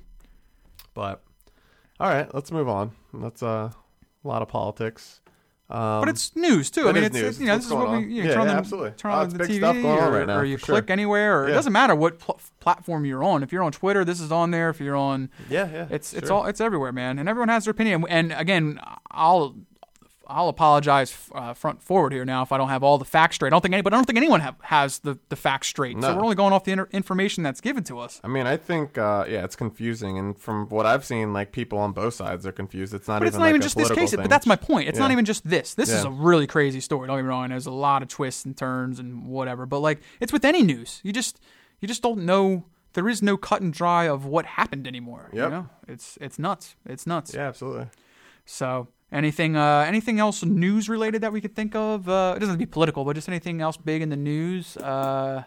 But all right, let's move on. That's uh, a lot of politics. Um, but it's news too. I mean, it's, news. it's you know this is what's what we you know, Yeah, turn yeah, on, absolutely. turn Oh, on it's the TV stuff going on or, right now, or you for sure. click anywhere. Or Yeah. It doesn't matter what pl- platform you're on. If you're on Twitter, this is on there. If you're on yeah, yeah. It's it's all it's everywhere, man, and everyone has their opinion. And again, I'll I'll apologize uh, front forward here now if I don't have all the facts straight. I don't think any, but I don't think anyone have, has the the facts straight. So we're only going off the inter- information that's given to us. I mean, I think uh, yeah, it's confusing, and from what I've seen, like people on both sides are confused. It's not But even it's not like even just this case. thing. But that's my point. It's not even just this. This is a really crazy story. Don't get me wrong. There's a lot of twists and turns and whatever. But like, it's with any news. You just you just don't know. There is no cut and dry of what happened anymore. You know, it's it's nuts. It's nuts. Yeah, absolutely. So anything uh, anything else news related that we could think of? Uh, it doesn't have to be political, but just anything else big in the news. Uh,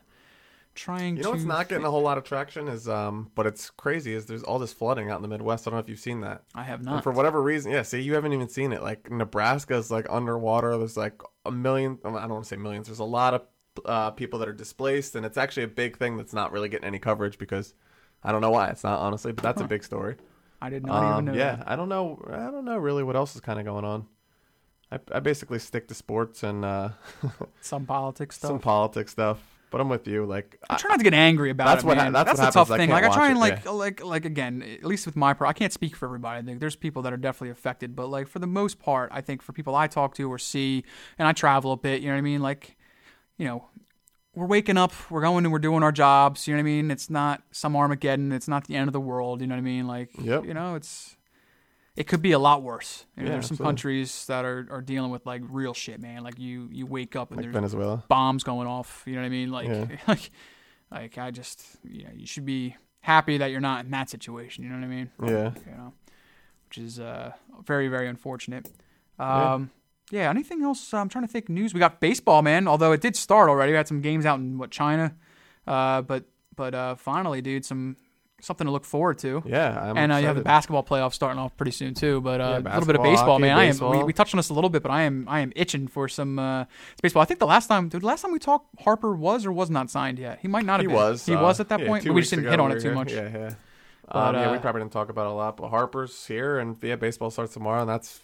trying You know to what's not getting a whole lot of traction is um, but it's crazy is there's all this flooding out in the Midwest. I don't know if you've seen that. I have And not. for whatever reason, yeah. See, you haven't even seen it. Like Nebraska's like underwater. There's like a million. I don't want to say millions. There's a lot of uh, people that are displaced, and it's actually a big thing that's not really getting any coverage because I don't know why it's not honestly, but that's a big story. I did not even Um, know. yeah, that. I don't know. I don't know really what else is kind of going on. I, I basically stick to sports and uh, some politics stuff. some politics stuff. But I'm with you. Like, I I, try not to get angry about That's it, what man. that's what the happens. tough thing. can't Like I try and it, like like like again, at least with my pro, I can't speak for everybody. There- There's people that are definitely affected, but like for the most part, I think for people I talk to or see, and I travel a bit. You know what I mean? Like, you know, we're waking up, we're going and we're doing our jobs. You know what I mean? It's not some Armageddon. It's not the end of the world. You know what I mean? Like, Yep. you know, it's it could be a lot worse. You know, Yeah, there's some absolutely. countries that are, are dealing with like real shit, man. Like you you wake up and like there's Venezuela. bombs going off. You know what I mean? Like, Yeah. like, like I just, you know, you should be happy that you're not in that situation. You know what I mean? Yeah. You know, which is uh, very, very unfortunate. Um, yeah. Yeah, anything else? I'm trying to think. News. We got baseball, man. Although it did start already. We had some games out in what China, uh, but but uh, finally, dude, some something to look forward to. Yeah. I'm and uh, you have the basketball playoffs starting off pretty soon too. But uh, Yeah, a little bit of baseball, hockey, man. I am. We, we touched on this a little bit, but I am I am itching for some uh, baseball. I think the last time, dude, the last time we talked, Harper was or was not signed yet. He might not have He been. was. He was at that yeah, point, we just didn't hit on it too were much. Yeah, yeah. But, um, yeah, we uh, probably didn't talk about it a lot, but Harper's here, and yeah, baseball starts tomorrow, and that's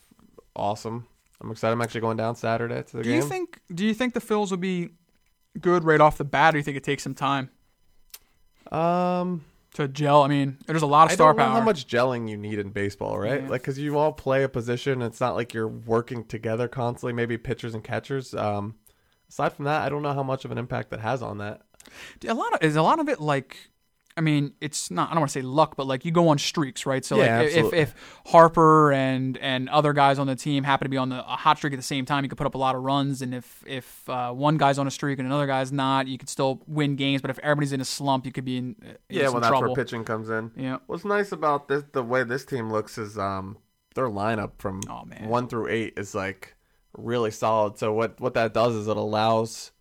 awesome. I'm excited. I'm actually going down Saturday to the Do game. you think? Do you think the Phils will be good right off the bat, or do you think it takes some time um, to gel? I mean, there's a lot of I star don't know power. how much gelling you need in baseball, right? Yeah. Like, because you all play a position. It's not like you're working together constantly. Maybe pitchers and catchers. Um, aside from that, I don't know how much of an impact that has on that. a lot of is a lot of it like I mean, it's not. I don't want to say luck, but like you go on streaks, right? So Yeah, like if, if Harper and and other guys on the team happen to be on the a hot streak at the same time, you could put up a lot of runs. And if if uh, one guy's on a streak and another guy's not, you could still win games. But if everybody's in a slump, you could be in, in Yeah, some well, that's trouble. where pitching comes in. Yeah. What's nice about this, the way this team looks, is um, their lineup from Oh, one through eight is like really solid. So what what that does is it allows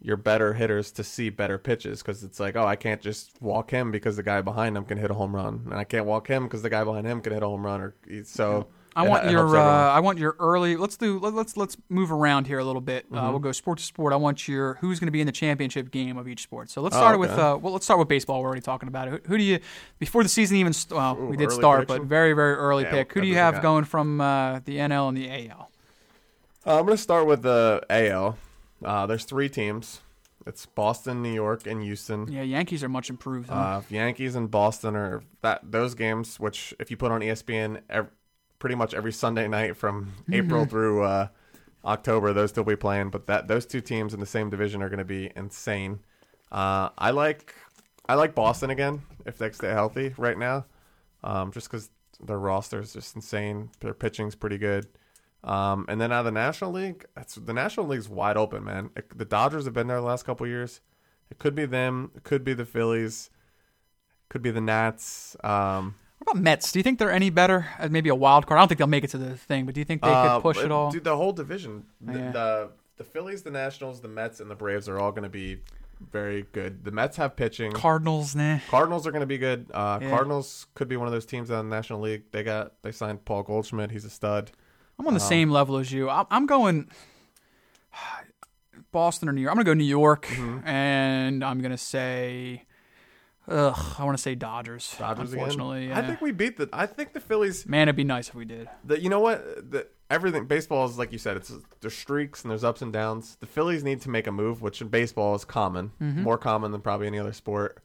your better hitters to see better pitches because it's like, oh, I can't just walk him because the guy behind him can hit a home run, and I can't walk him because the guy behind him can hit a home run. Or so I it- want it your uh. I want your early. Let's do let, let's let's move around here a little bit. Mm-hmm. Uh, we'll go sport to sport. I want your who's going to be in the championship game of each sport. So let's Oh, start with uh, well, let's start with baseball. We're already talking about it. Who, who do you before the season even? St- well, Ooh, we did start, but very very early Yeah, pick. Who do you have going from uh, the NL and the AL? Uh, I'm going to start with the AL. Uh, there's three teams. It's Boston, New York, and Houston. Yeah, Yankees are much improved. Huh? Uh, Yankees and Boston are that those games, which if you put on ESPN, ev- pretty much every Sunday night from April through uh, October, those still be playing. But that those two teams in the same division are going to be insane. Uh, I like I like Boston again if they stay healthy right now, um, just because their roster is just insane. Their pitching's pretty good. Um, and then out of the National League, that's, the National League's wide open, man. It, the Dodgers have been there the last couple years. It could be them. It could be the Phillies. Could be the Nats. Um, What about Mets? Do you think they're any better? Maybe a wild card. I don't think they'll make it to the thing, but do you think they uh, could push but, it all? Dude, the whole division. The, Yeah. the the Phillies, the Nationals, the Mets, and the Braves are all going to be very good. The Mets have pitching. Cardinals, nah. Cardinals are going to be good. Uh, Yeah. Cardinals could be one of those teams in the National League. They got they signed Paul Goldschmidt. He's a stud. I'm on the same level as you. I'm, I'm going Boston or New York. I'm gonna go New York, Mm-hmm. and I'm gonna say, ugh, I want to say Dodgers. Dodgers unfortunately, yeah. I think we beat the. I think the Phillies. man, it'd be nice if we did. The, you know what? The, everything baseball is like you said. It's there's streaks and there's ups and downs. The Phillies need to make a move, which in baseball is common, more common than probably any other sport.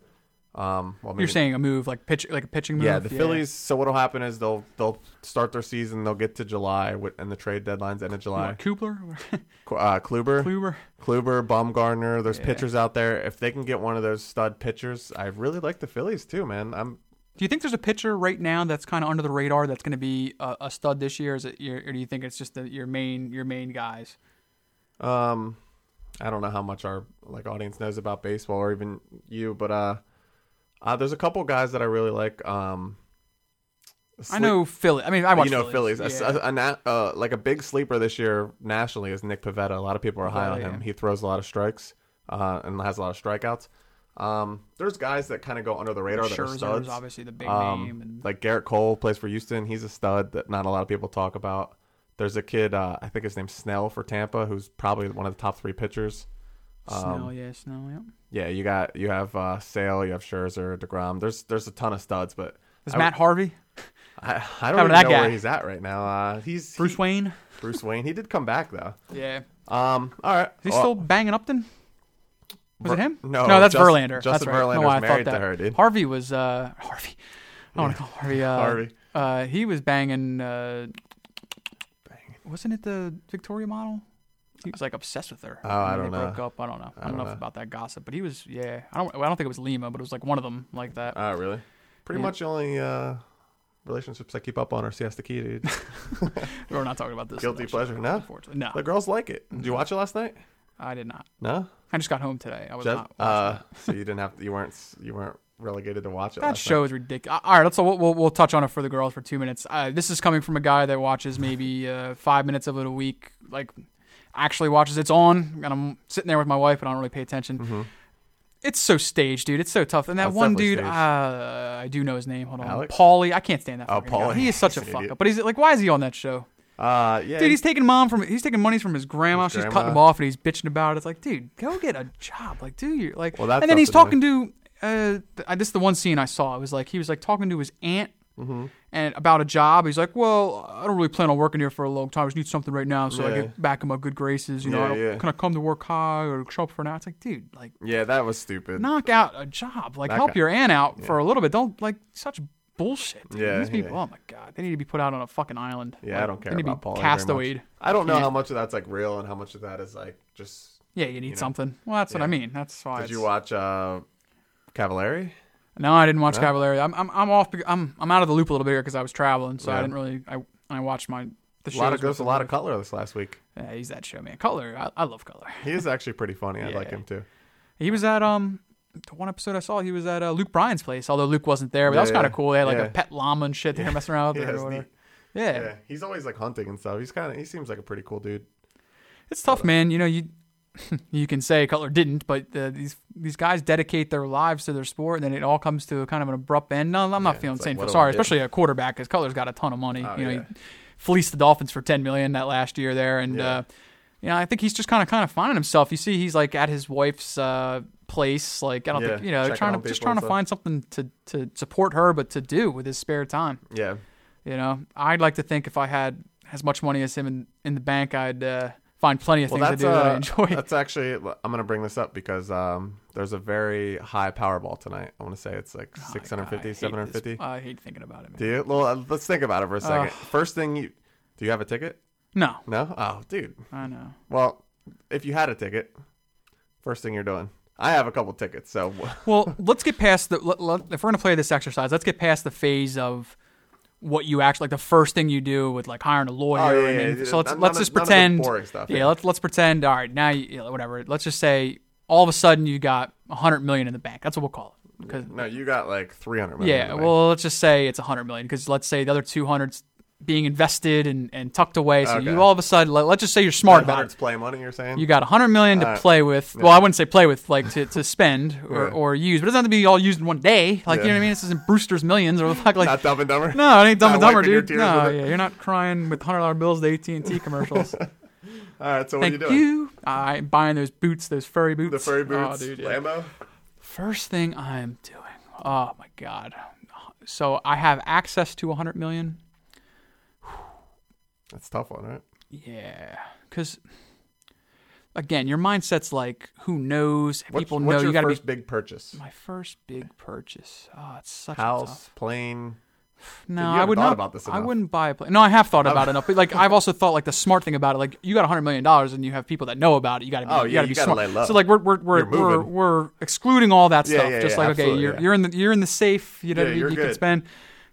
Um, well, Mm-hmm. You're saying a move like pitch, like a pitching move. Yeah, the Phillies. So what'll happen is they'll they'll start their season. They'll get to July, wi- and the trade deadline's end of July. What, Kubler, Uh, Kluber, Kluber. Kluber, Baumgartner. There's Yeah. pitchers out there. If they can get one of those stud pitchers, I really like the Phillies too, man. I'm Do you think there's a pitcher right now that's kind of under the radar that's going to be a, a stud this year? Is it, your, or do you think it's just the, your main your main guys? um, I don't know how much our like audience knows about baseball or even you, but uh, uh there's a couple guys that I really like. Um, I know Philly. I mean, I watch you know Phillies. A- Yeah. A, a na- uh, like a big sleeper this year nationally is Nick Pivetta. A lot of people are high on Pivetta, him. yeah. He throws a lot of strikes uh, and has a lot of strikeouts. Um, there's guys that kind of go under the radar that are Scherzer studs. is obviously the big Um, name, and Like Gerrit Cole plays for Houston. He's a stud that not a lot of people talk about. There's a kid, uh, I think his name's Snell for Tampa, who's probably one of the top three pitchers. Snell, um, yeah, Snell, yeah. Yeah, you got you have uh, Sale, you have Scherzer, Degrom. There's there's a ton of studs, but Is I- Matt Harvey, I, I don't even know guy? where he's at right now. Uh, he's Bruce he- Wayne? Bruce Wayne. He did come back though. Yeah. Um, all right. Is he Well, still banging Upton? Was Ver- it him? No, no, that's Just- Verlander. Justin that's right. Verlander's no, I thought married that. to her, dude. Harvey was uh Harvey. I want to call Harvey. Uh, Harvey. Uh, he was banging. Uh, wasn't it the Victoria model? He was like obsessed with her. Oh, I don't they know. Broke up. I don't know. I don't, know about that gossip, but he was. Yeah, I don't. I don't think it was Lima, but it was like one of them like that. Oh, really? Pretty Yeah. much the only uh, relationships I keep up on are Siesta Key, dude. We're not talking about this. Guilty pleasure, no? Unfortunately, no. the girls like it. Did you watch it last night? I did not. No. I just got home today. I was Just, not. uh, so you didn't have to, you weren't you weren't relegated to watch it. That show is ridiculous. All right, let's we'll, we'll, we'll touch on it for the girls for two minutes. Uh, this is coming from a guy that watches maybe uh, five minutes of it a week. Like, actually watches. It's on, and I'm sitting there with my wife, and I don't really pay attention. Mm-hmm. It's so staged, dude. It's so tough. And that That's one definitely dude, staged. uh, I do know his name. Hold on, Alex? Paulie. I can't stand that. Oh, fucking guy. Paulie. He is such a He's an fuck idiot. up. But he's like, why is he on that show? Uh, yeah. Dude, he's taking mom from he's taking monies from his grandma. She's grandma. cutting him off, and he's bitching about it. It's like, dude, go get a job. Like, do your like. Well, that and then he's talking to. Uh, th- I- this is the one scene I saw. It was like he was like talking to his aunt Mm-hmm. and about a job. He's like, "Well, I don't really plan on working here for a long time. I just need something right now, so I get back in my good graces. You know, I Yeah, don't, yeah. can I come to work high or show up for now?" It's like, dude, like Yeah, that was stupid. knock out a job. Like help your aunt out yeah. for a little bit. Don't like such bullshit. Dude. Yeah, These people. yeah. Oh my god, they need to be put out on a fucking island. Yeah, Like, I don't care They need to be much. castawayed. I don't know Yeah. how much of that's like real and how much of that is like just. Yeah, you need know. something. Well, that's what I mean. That's why. Did it's- you watch uh, Cavallari? No, I didn't watch No? Cavallari. I'm I'm I'm off. I'm I'm out of the loop a little bit here because I was traveling, so I didn't really. I I watched my the A lot of goes a lot of Cutler this last week. Yeah, he's that show man. Cutler, I, I love Cutler. He is actually pretty funny. I like him too. He was at um the one episode I saw. He was at uh, Luke Bryan's place, although Luke wasn't there. But that Yeah, was kind of yeah. cool. They had like Yeah. a pet llama and shit. They were messing around with Yeah, or whatever. Yeah. Yeah, he's always like hunting and stuff. He's kind of he seems like a pretty cool dude. it's tough, man. You know you. You can say Cutler didn't, but uh, these these guys dedicate their lives to their sport, and then it all comes to kind of an abrupt end. No, I'm not Yeah, feeling it's like, saying what do I sorry, especially a quarterback, because Cutler's got a ton of money. Oh, you know, yeah. he fleeced the Dolphins for 10 million that last year there, and Yeah. uh, you know, I think he's just kind of kind of finding himself. You see, he's like at his wife's uh, place, like I don't think you know, trying to just trying to find something to to support her, but to do with his spare time. Yeah, You know, I'd like to think if I had as much money as him in, in the bank, I'd uh, find plenty of well, things to do that I uh, enjoy. that's actually I'm gonna bring this up because um, there's a very high Powerball tonight. I want to say it's like Oh, 650, God, I 750. this- I hate thinking about it. Man. Do you? Well, uh, let's think about it for a second. Ugh. First thing you do you have a ticket? No, No? Oh, dude. I know. Well, if you had a ticket, first thing you're doing. I have a couple tickets, so Well, let's get past the. Let, let- if we're gonna play this exercise, let's get past the phase of what you actually like. The first thing you do with like hiring a lawyer. Oh, yeah, and yeah, yeah. so let's None let's just none pretend. stuff, yeah, let's let's pretend. All right, now you whatever. Let's just say all of a sudden you got a hundred million in the bank. That's what we'll call it. Because no, you got like 300 million. yeah, in the bank. well, let's just say it's a hundred million because let's say the other two hundred's being invested and, and tucked away. So Okay. you all of a sudden, let, let's just say you're smart about it. play money. You're saying You got hundred million to Alright. play with. Well, I wouldn't say play with, like to, to spend or, Yeah. or use, but it doesn't have to be all used in one day. Like you know what I mean? This isn't Brewster's Millions or like like. not Dumb and Dumber. no, it ain't Dumb and Dumber, dude. No, yeah, you're not crying with hundred dollar bills to AT and T commercials. All right, so what Thank are you doing? you. I'm buying those boots, those furry boots. The furry oh, boots, Oh, dude, yeah. Lambo. First thing I'm doing. Oh my god. So I have access to hundred million. That's tough one, right? Yeah, because again, your mindset's like, who knows? What's, People what's know you got to be first big purchase? My first big purchase. Oh, it's such a. House, plane. No, you I would not. about this I wouldn't buy a plane. No, I have thought oh. about it enough. But like, I've also thought like the smart thing about it. Like, you got a hundred million dollars and you have people that know about it. You got to be. Oh, you yeah, got to you be gotta smart. lay low. So like, we're we're we're we're, we're excluding all that Yeah, stuff. yeah, Just like okay, you're you're in the you're in the safe. You know, Yeah, what I mean? you're you can spend.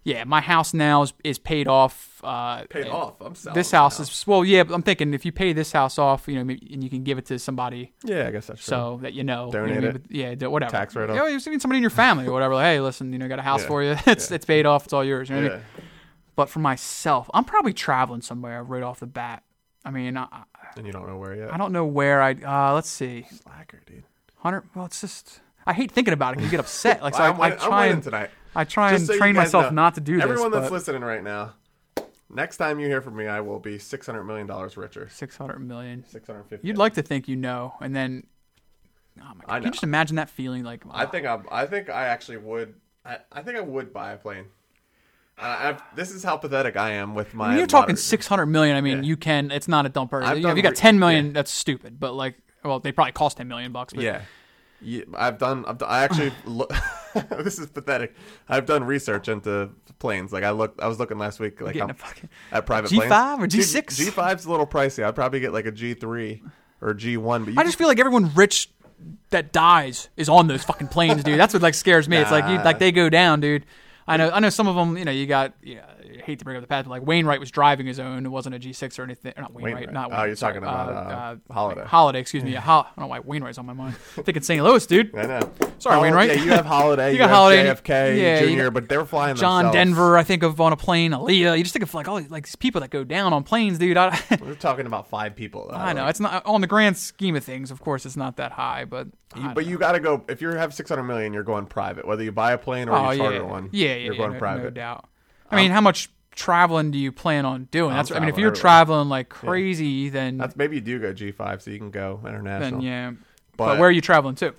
Yeah, my house now is is paid off. Uh, Paid off. I'm selling This house is well, yeah. But I'm thinking if you pay this house off, you know, maybe- and you can give it to somebody Yeah, I guess that's true. so that you know, you know Donate it. Yeah, do- whatever. Tax write-off. Yeah, you've seen somebody in your family or whatever. Like, hey, listen, you know, got a house Yeah. for you. It's it's paid off. It's all yours. You know what I yeah. mean? But for myself, I'm probably traveling somewhere right off the bat. I mean, I, I- and you don't know where yet. I don't know where I. Uh, let's see, Slacker, dude. hundred. Well, it's just I hate thinking about it because you get upset. Like so, I, I try and tonight. I try Just and so train myself know. not to do this. Everyone that's but listening right now, next time you hear from me, I will be six hundred million dollars richer. six hundred million. Six hundred fifty. You'd like to think you know, and then. Oh my God. I Can you just imagine that feeling? Like I think I'm. I think I actually would. I, I think I would buy a plane. Uh, I've, this is how pathetic I am with my. When you're talking six hundred million, I mean, Yeah. you can. It's not a You if you got ten million, yeah. that's stupid. But like, well, they probably cost ten million bucks. But Yeah. Yeah. I've done. I've done, I actually. look, this is pathetic. I've done research into planes. Like I looked. I was looking last week. Like how- um, a fucking at private planes. G5 or G6? G five's a little pricey. I'd probably get like a G3 or G1. But you I just feel like everyone rich that dies is on those fucking planes, dude. That's what like scares me. It's like you, like they go down, dude. I know. I know some of them. You know, you got. Yeah, I hate to bring up the past, but like Wainwright was driving his own. It wasn't a G6 or anything. Not Wainwright. Wainwright. Not Oh, Wainwright, you're sorry. talking about, uh, Halladay. Halladay. Excuse me. Yeah, Hol- I don't know why Wainwright's on my mind. I'm thinking St. Louis, dude. I know. Sorry, Hol- Wainwright. Yeah, you have Halladay. You you, got Halladay. JFK Yeah, you Jr., got but they're flying John themselves. Denver, I think of on a plane. Aaliyah. You just think of like all like these people that go down on planes, dude. I, We're talking about five people. though. I know Like, it's not on the grand scheme of things. Of course, it's not that high, but you- but you got to go if you have 600 million. You're going private. Whether you buy a plane or Oh you charter yeah, one. yeah, yeah, You're yeah, going private. no doubt. I mean, um, how much traveling do you plan on doing? I'm That's I mean, if you're everywhere. traveling like crazy, then That's maybe you do go G5, so you can go international. then yeah. But, But, where are you traveling to?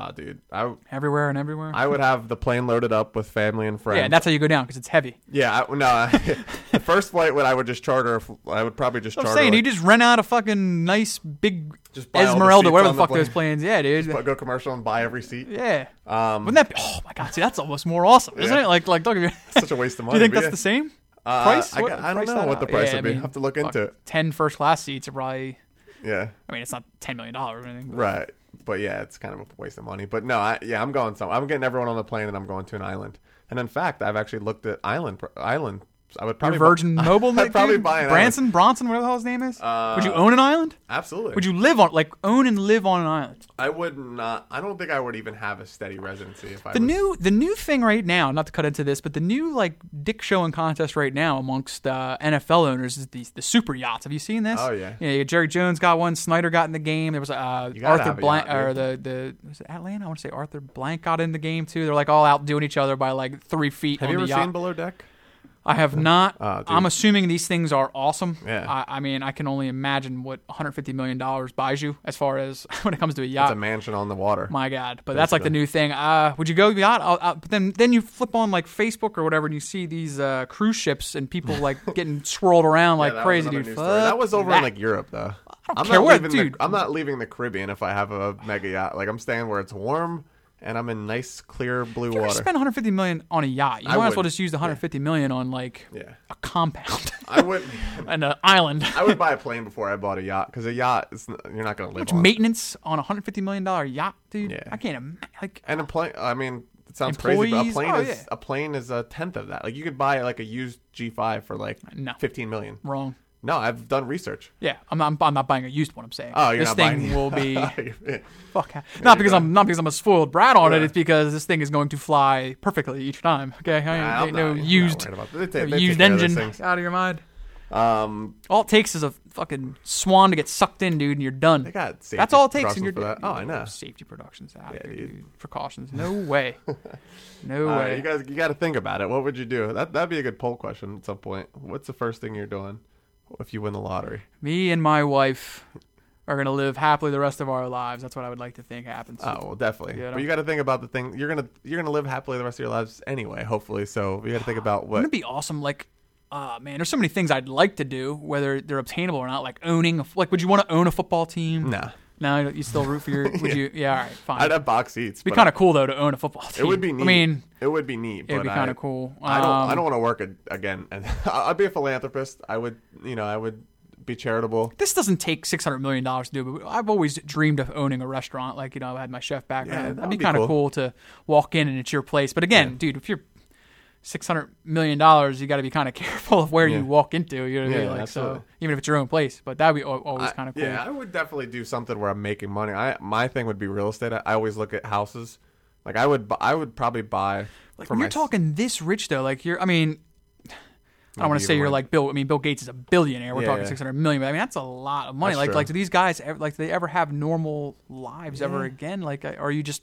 Ah, dude, I Everywhere and everywhere. I would have the plane loaded up with family and friends. yeah, and that's how you go down because it's heavy. yeah. I, no, I, the first flight would I would just charter. I would probably just I'm charter. saying like, you just rent out a fucking nice big Just Esmeralda, whatever the the fuck those planes. Yeah, dude. go commercial and buy every seat. Yeah. Um, Wouldn't that be? Oh my god! See, that's almost more awesome, isn't Yeah. it? Like, like, don't get such a waste of money. Do you think that's yeah. the same Uh, price? I, What- I don't price know what the price Yeah, would I be. mean, have to look fuck, into it. 10 first class seats are probably. Yeah. I mean, it's not ten million dollars or anything. Right. But yeah, it's kind of a waste of money. But no, I, yeah, I'm going some. I'm getting everyone on the plane, and I'm going to an island. And in fact, I've actually looked at island island. I would Your probably Virgin buy, Mobile, I'd probably dude? buy an Branson, Bronson, whatever the hell his name is. Uh, would you own an island? Island. Absolutely. Would you live on, like, own and live on an island? I would not. I don't think I would even have a steady residency if I The was. new, the new thing right now, not to cut into this, but the new like dick showing contest right now amongst uh, NFL owners is the the super yachts. Have you seen this? Oh, yeah. Yeah, Jerry Jones got one. Snyder got in the game. There was uh, Arthur Blank yacht, or the the was it Atlanta? I want to say Arthur Blank got in the game too. They're like all out doing each other by like three feet. have on you ever yacht. seen Below Deck? I have not. Dude. I'm assuming these things are awesome. Yeah. I, I mean, I can only imagine what 150 million dollars buys you as far as when it comes to a It's yacht. a mansion on the water. My God, but that's like the new thing. Uh, would you go yacht? I'll, I'll, but then, then you flip on like Facebook or whatever, and you see these uh, cruise ships and people like getting swirled around like Yeah, crazy, dude. news Fuck story. That was over that. in like Europe, though. I don't care not where- dude. The, I'm not leaving the Caribbean if I have a mega yacht. Like I'm staying where it's warm and I'm in nice clear blue You water. spend 150 million on a yacht? You I might as well just use the 150 million on like yeah, a compound I would. and an island. I would buy a plane before I bought a yacht because a yacht is you're not going to live Much on. maintenance on a 150 million dollar yacht, dude. Yeah. I can't imagine. Like, and a plane. I mean, it sounds crazy, but a plane Oh, is yeah. a plane is a tenth of that. Like you could buy like a used G5 for like No. 15 million. wrong. No, I've done research. Yeah, I'm not, I'm not buying a used one. I'm saying. Oh, you're this not thing buying. will be Yeah. fuck. Not because. I'm not because I'm a spoiled brat on it. It's because this thing is going to fly perfectly each time. Okay, I ain't, Nah, I'm ain't no not- I'm not used. They take- they used care of engine out of your mind. Um, All it takes is a fucking swan to get sucked in, dude, and you're done. they got safety That's all it takes, and you're. Oh, I know. Safety productions out Yeah, here, dude. dude. Precautions. No way. No All way. you guys, you got to think about it. What would you do? That that'd be a good poll question at some point. What's the first thing you're doing if you win the lottery? Me and my wife are gonna live happily the rest of our lives. That's what I would like to think happens. Oh, well, definitely. Yeah, I but you got to think about the thing. You're gonna you're gonna live happily the rest of your lives anyway. Hopefully, so you got to think about what. Wouldn't it be awesome? Like, uh, man, there's so many things I'd like to do, whether they're obtainable or not. Like owning, a, like, would you want to own a football team? Nah, No, you still root for your. Would you? Yeah, all right, fine. I'd have box seats. It'd be kind of cool though to own a football team. It would be neat. I mean, it would be neat. it'd be kind of cool. I don't. I Um, don't want to work a, again. And I'd be a philanthropist. I would. You know, I would be charitable. This doesn't take six hundred million dollars to do, but I've always dreamed of owning a restaurant. Like you know, I had my chef background. Yeah, That'd that be be kind of cool. cool to walk in and it's your place. But again, Yeah. dude, if you're six hundred million dollars, you got to be kind of careful of where Yeah. you walk into. You know what I mean? Like absolutely. so, even if it's your own place, but that'd be always kind of cool. Yeah, I would definitely do something where I'm making money. I my thing would be real estate. I, I always look at houses. Like I would. I would probably buy. Like when you're s- talking this rich though, like you're. I mean, I don't want to say you're like Bill. I mean, Bill Gates is a billionaire. We're Yeah, talking yeah. six hundred million, but I mean that's a lot of money. That's like, true. like do these guys ever, like do they ever have normal lives ever again? Like, are you just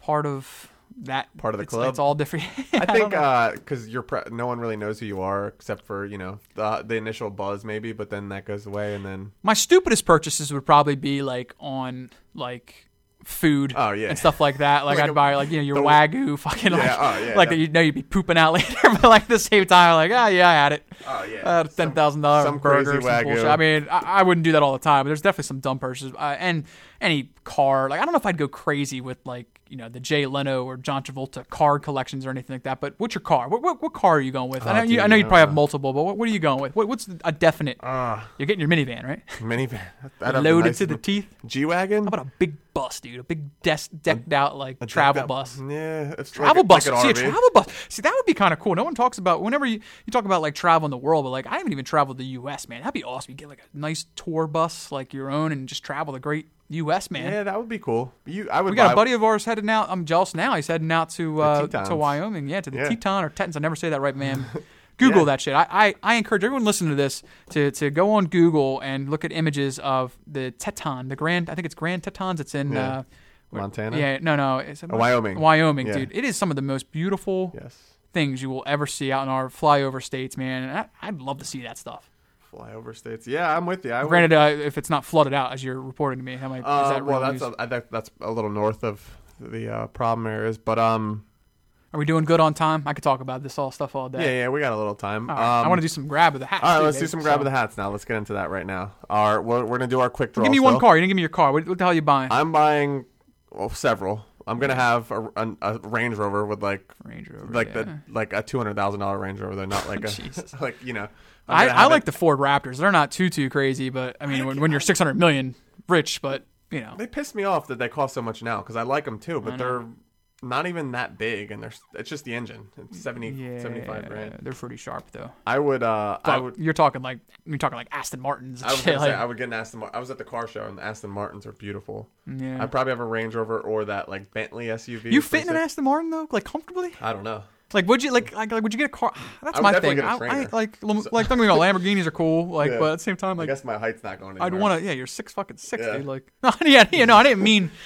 part of that Part of the it's, club? It's all different. I don't think because you're pre- no one really knows who you are except for you know the the initial buzz maybe, but then that goes away and then my stupidest purchases would probably be like on like food Oh, yeah. and stuff like that. Like, Like I'd a- buy like you know your wagyu fucking like, Yeah, oh, yeah, like you know you'd be pooping out later, but like at the same time like ah yeah I had it. oh yeah uh, ten thousand dollars some burger, crazy Wagyu. bullshit. I mean, I, I wouldn't do that all the time, but there's definitely some dumb purchases. Uh, and any car, like I don't know if I'd go crazy with like you know the Jay Leno or John Travolta car collections or anything like that. But what's your car? What what, what car are you going with? I Oh, know you, I dude, know you probably have multiple, but what, what are you going with? What, what's a definite? Ah, You're getting your minivan, right? minivan I'd Loaded nice to the teeth. G wagon. How about a big bus, dude? A big des- decked out like A travel out- bus. Yeah, it's Travel like, bus. Like See, a travel bus. See, that would be kind of cool. No one talks about whenever you, you talk about like traveling the world, but like I haven't even traveled the U.S. Man, that'd be awesome. You get like a nice tour bus, like your own, and just travel the great U.S. Man. Yeah, that would be cool. You, I would. we got buy, a buddy of ours heading out. I'm jealous now. He's heading out to uh, to Wyoming. Yeah, to the Yeah. Teton or Tetons. I never say that right, man. Google Yeah. that shit. I, I, I encourage everyone listening to this to, to go on Google and look at images of the Teton, the Grand. I think it's Grand Tetons. It's in Yeah. uh, Montana? Yeah, no, no, it's Wyoming. Wyoming, dude. It is some of the most beautiful Yes, things you will ever see out in our flyover states, man. And I, I'd love to see that stuff. Flyover states. Yeah, I'm with you. I Granted, uh, if it's not flooded out as you're reporting to me, how many, Uh, is that well, that's news? a, I think that's a little north of the uh, problem areas, but um, Are we doing good on time? I could talk about this all stuff all day. yeah, yeah, we got a little time. Right. um, I want to do some grab of the hats. All right, too, let's do some grab So- of the hats now. Let's get into that right now. All right, we're, we're gonna do our quick draw. Give me one still. car. You didn't give me your car. What, what the hell are you buying? I'm buying well, several. I'm gonna have a, a, a Range Rover with like Range Rover. like yeah. the like a two hundred thousand dollar Range Rover. They're not like a like you know. I, I like it- the Ford Raptors. They're not too too crazy, but I mean, when, when you're 600 million rich, but you know, They piss me off that they cost so much now because I like them too, but they're not even that big, and they're it's just the engine. It's 70, yeah, 75 grand. they're pretty sharp though. I would uh I would you're talking like you're talking like Aston Martins. I was shit, gonna say I would get an Aston. I was at the car show and the Aston Martins are beautiful. yeah. I probably have a Range Rover or that like Bentley SUV. you fit in an. Aston Martin though, like comfortably? I don't know. Like, would you like like, like would you get a car? That's my thing. I, I like lam- like don't get me wrong, Lamborghinis are cool. Like, Yeah. but at the same time, like, I guess my height's not going. To. I'd want to. Yeah, you're six fucking six, Yeah. dude. Like, no, yeah, you know, I didn't mean.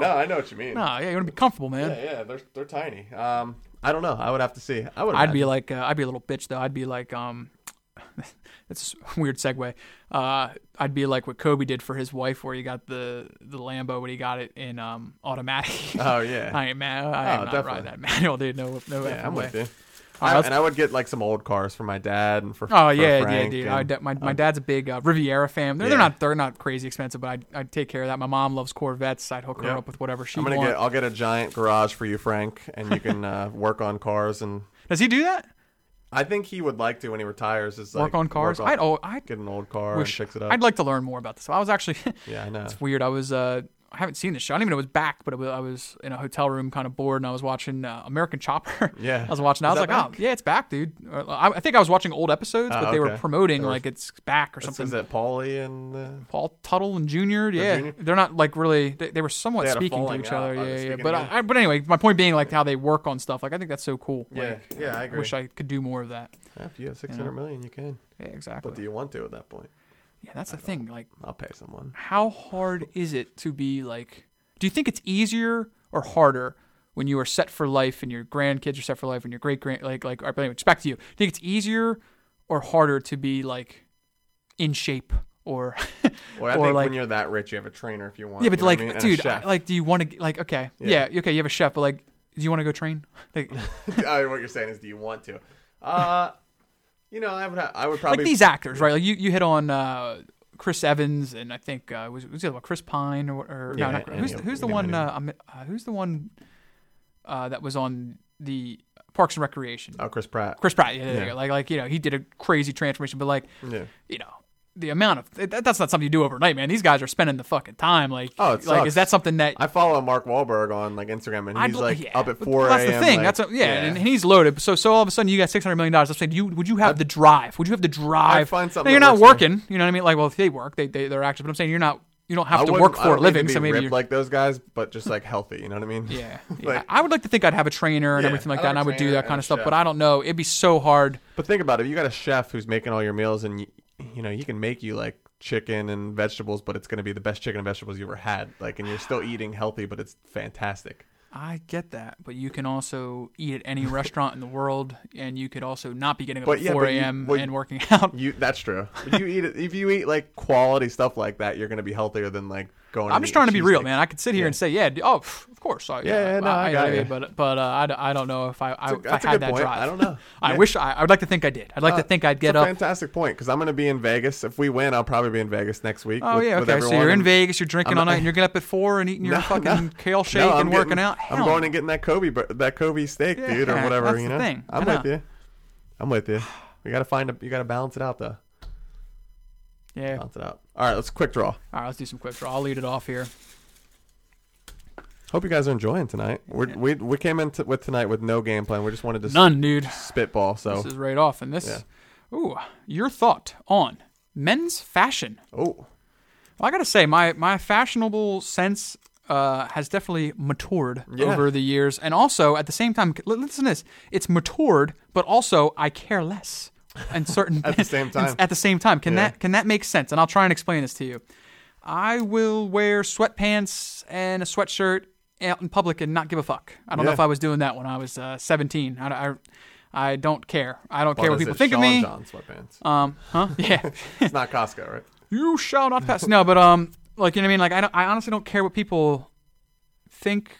No, I know what you mean. No, yeah, you want to be comfortable, man. Yeah, yeah, they're they're tiny. Um, I don't know. I would have to see. I would. I'd be like, uh, I'd be a little bitch though. I'd be like, um, it's a weird segue. Uh, I'd be like what Kobe did for his wife, where he got the the Lambo, when he got it in um automatic. Oh yeah. I ain't mad. I Oh, am not definitely. that manual, dude. No, no yeah, I'm way. with you. I, and I would get like some old cars for my dad and for Oh for yeah, Frank yeah, dude. and- I, my my dad's a big uh, Riviera fan. They're, they're not they're not crazy expensive, but I'd, I'd take care of that. My mom loves Corvettes. I'd hook her Yeah. up with whatever she I'm gonna wants. get. I'll get a giant garage for you, Frank, and you can uh, work on cars. And Does he do that? I think he would like to when he retires. Is Work like, on cars? Work on, I'd oh I'd get an old car wish and fix it up. I'd like to learn more about this. I was actually yeah, I know. it's weird. I was uh I haven't seen this show. I didn't even know it was back, but it was, I was in a hotel room, kind of bored, and I was watching uh, American Chopper. Yeah. I was watching. I was like, that oh yeah, it's back, dude. Uh, I, I think I was watching old episodes, Oh, but they were promoting were- like it's back or something. Is it Paulie and uh, Paul Teutul and Junior, yeah, Junior? they're not like really. They, they were somewhat They speaking to each other, Oh, yeah, yeah. But. I, but anyway, my point being like how they work on stuff. Like I think that's so cool. yeah, Like, yeah, I I agree. wish I could do more of that. if you have six hundred million, you can. Yeah, exactly. But do you want to at that point? Yeah, that's the thing. Like, I'll pay someone. how hard is it to be like? Do you think it's easier or harder when you are set for life and your grandkids are set for life and your great grand like like I expect you? Do you think it's easier or harder to be like in shape or Well, I or think like when you're that rich, you have a trainer if you want. yeah, but you know like I mean? Dude. I- like do you want to like okay yeah. Yeah. okay you have a chef but like do you want to go train like I oh, what you're saying is, do you want to? Uh, you know, I would. Ha- I would probably. like these actors right like you you hit on uh Chris Evans and I think uh, was was it Chris Pine or, or Yeah, no, not, who's who's the one uh, uh, who's the one uh, that was on the Parks and Recreation Oh, Chris Pratt. Chris Pratt yeah, Yeah. like like you know he did a crazy transformation but like Yeah. you know the amount of that, that's not something you do overnight man these guys are spending the fucking time like Oh, like sucks. is that something that I follow Mark Wahlberg on like Instagram, and he's like yeah. up at four That's the thing. like- that's a, yeah, And, and he's loaded. So so all of a sudden you got six hundred million dollars. I'm saying, you would you have the drive? Would you have the drive? find something Now, you're not working. You know what I mean? Like, well, if they work, they they they're active. But I'm saying you're not. You don't have I to work for a don't need to living. So maybe you're, like those guys, but just like healthy. You know what I mean? yeah. yeah. I would like to think I'd have a trainer and Yeah, everything like I'd that, and I would do that kind of stuff. chef. But I don't know. It'd be so hard. But think about it. You got a chef who's making all your meals, and you, you know he can make you like chicken and vegetables, but it's going to be the best chicken and vegetables you ever had. Like, and you're still eating healthy, but it's fantastic. I get that, but you can also eat at any restaurant in the world, and you could also not be getting up But at yeah, 4 a.m. well, and working out. You that's true. But you eat if you eat like quality stuff like that, you're going to be healthier than like going. I'm just trying to be real, man. I could sit here Yeah. and say, yeah, oh, pff, of course. I, Yeah, yeah, no, I got you. But but uh, I, I don't know if I, I, if I had that point. drive. I don't know. I Yeah. wish I, I would like to think I did. I'd like to Uh, think I'd get a up. Fantastic point because I'm going to be in Vegas. If we win, I'll probably be in Vegas next week. Oh with- yeah, okay. So you're in Vegas, you're drinking I'm all night, and you're getting up at four and eating your No, fucking no. kale shake No, and working getting- out. I'm going and getting that Kobe, that Kobe steak, dude, or whatever. you know. I'm I with you. I'm with you. We got to find a. You got to balance it out though. Yeah. Balance it out. All right, let's quick draw. All right, let's do some quick draw. I'll lead it off here. Hope you guys are enjoying tonight. We're, we we came in t- with tonight with no game plan. We just wanted to s- None, dude. spitball. So This is right off. And this, Yeah. ooh, your thought on men's fashion. oh, Well, I gotta say, my my fashionable sense uh, has definitely matured Yeah. over the years, and also at the same time, listen to this: it's matured, but also I care less. And certain At the same time. at the same time, can Yeah. that can that make sense? And I'll try and explain this to you. I will wear sweatpants and a sweatshirt out in public and not give a fuck. I don't know if I was doing that when I was uh, 17. I, I, I don't care. I don't well, care what people think of me. John sweatpants. Um, huh? Yeah. it's not Costco, right? you shall not pass. No, but um, like you know what I mean. Like I, don't, I honestly don't care what people think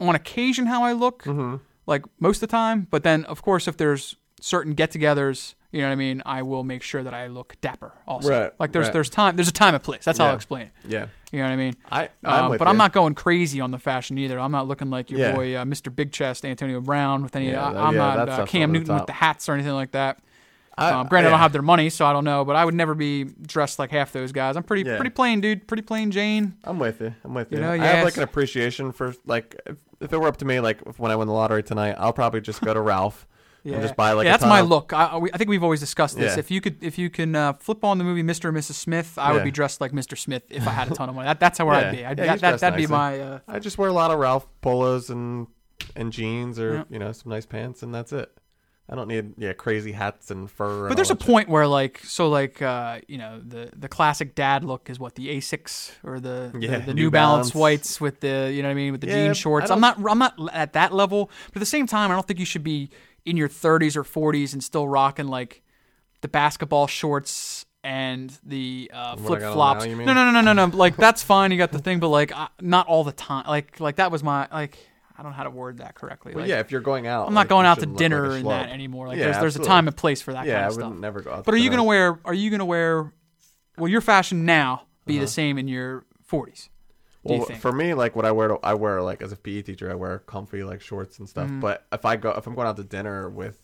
on occasion how I look. Mm-hmm. Like most of the time, but then of course if there's certain get-togethers, you know what I mean. I will make sure that I look dapper. Also, Right, like there's right. there's time there's a time and place. That's how I'll explain it. Yeah, You know what I mean? I. I'm Um, but you. I'm not going crazy on the fashion either. I'm not looking like your Yeah. boy uh, Mr. Big Chest Antonio Brown with any. Yeah, that- I'm not uh, Cam over the Newton with the hats or anything like that. I- Um, granted, I don't have their money, so I don't know. But I would never be dressed like half those guys. I'm pretty pretty plain, dude. Pretty plain Jane. I'm with you. I'm with you. You know, I yes. have like an appreciation for like if, if it were up to me, like if- when I win the lottery tonight, I'll probably just go to Ralph Yeah, and just buy like yeah. a That's ton my of- look. I, I- we- I think we've always discussed this. Yeah. If you could, if you can uh, flip on the movie Mr. and Mrs. Smith, I would be dressed like Mr. Smith if I had a ton of money. That, that's how where I'd be. I'd, Yeah, that, he's that, dressed that'd be my. Uh, I just wear a lot of Ralph polos and and jeans or Yeah. you know some nice pants and that's it. I don't need yeah crazy hats and fur. But there's a point where like so like uh, you know the the classic dad look is what the Asics or the Yeah, the, the New New, Balance, Balance. whites with the you know what I mean with the Yeah, jean shorts. I'm not I'm not at that level, but at the same time I don't think you should be in your 30s or 40s and still rocking like the basketball shorts and the uh, flip flops. now, you mean? No, no, no, no, no, no. Like that's fine. You got the thing, but like I, not all the time. Like like that was my like. I don't know how to word that correctly. Well, Like, yeah, if you're going out, I'm not like, going out to dinner like and that anymore. Like Yeah, there's there's a time and place for that Yeah, kind I of would stuff. never go out. But are you gonna wear? Are you gonna wear? Will your fashion now be Uh-huh. the same in your 40s? Well, for me, like what I wear, to, I wear like as a PE teacher, I wear comfy like shorts and stuff. Mm-hmm. But if I go, if I'm going out to dinner with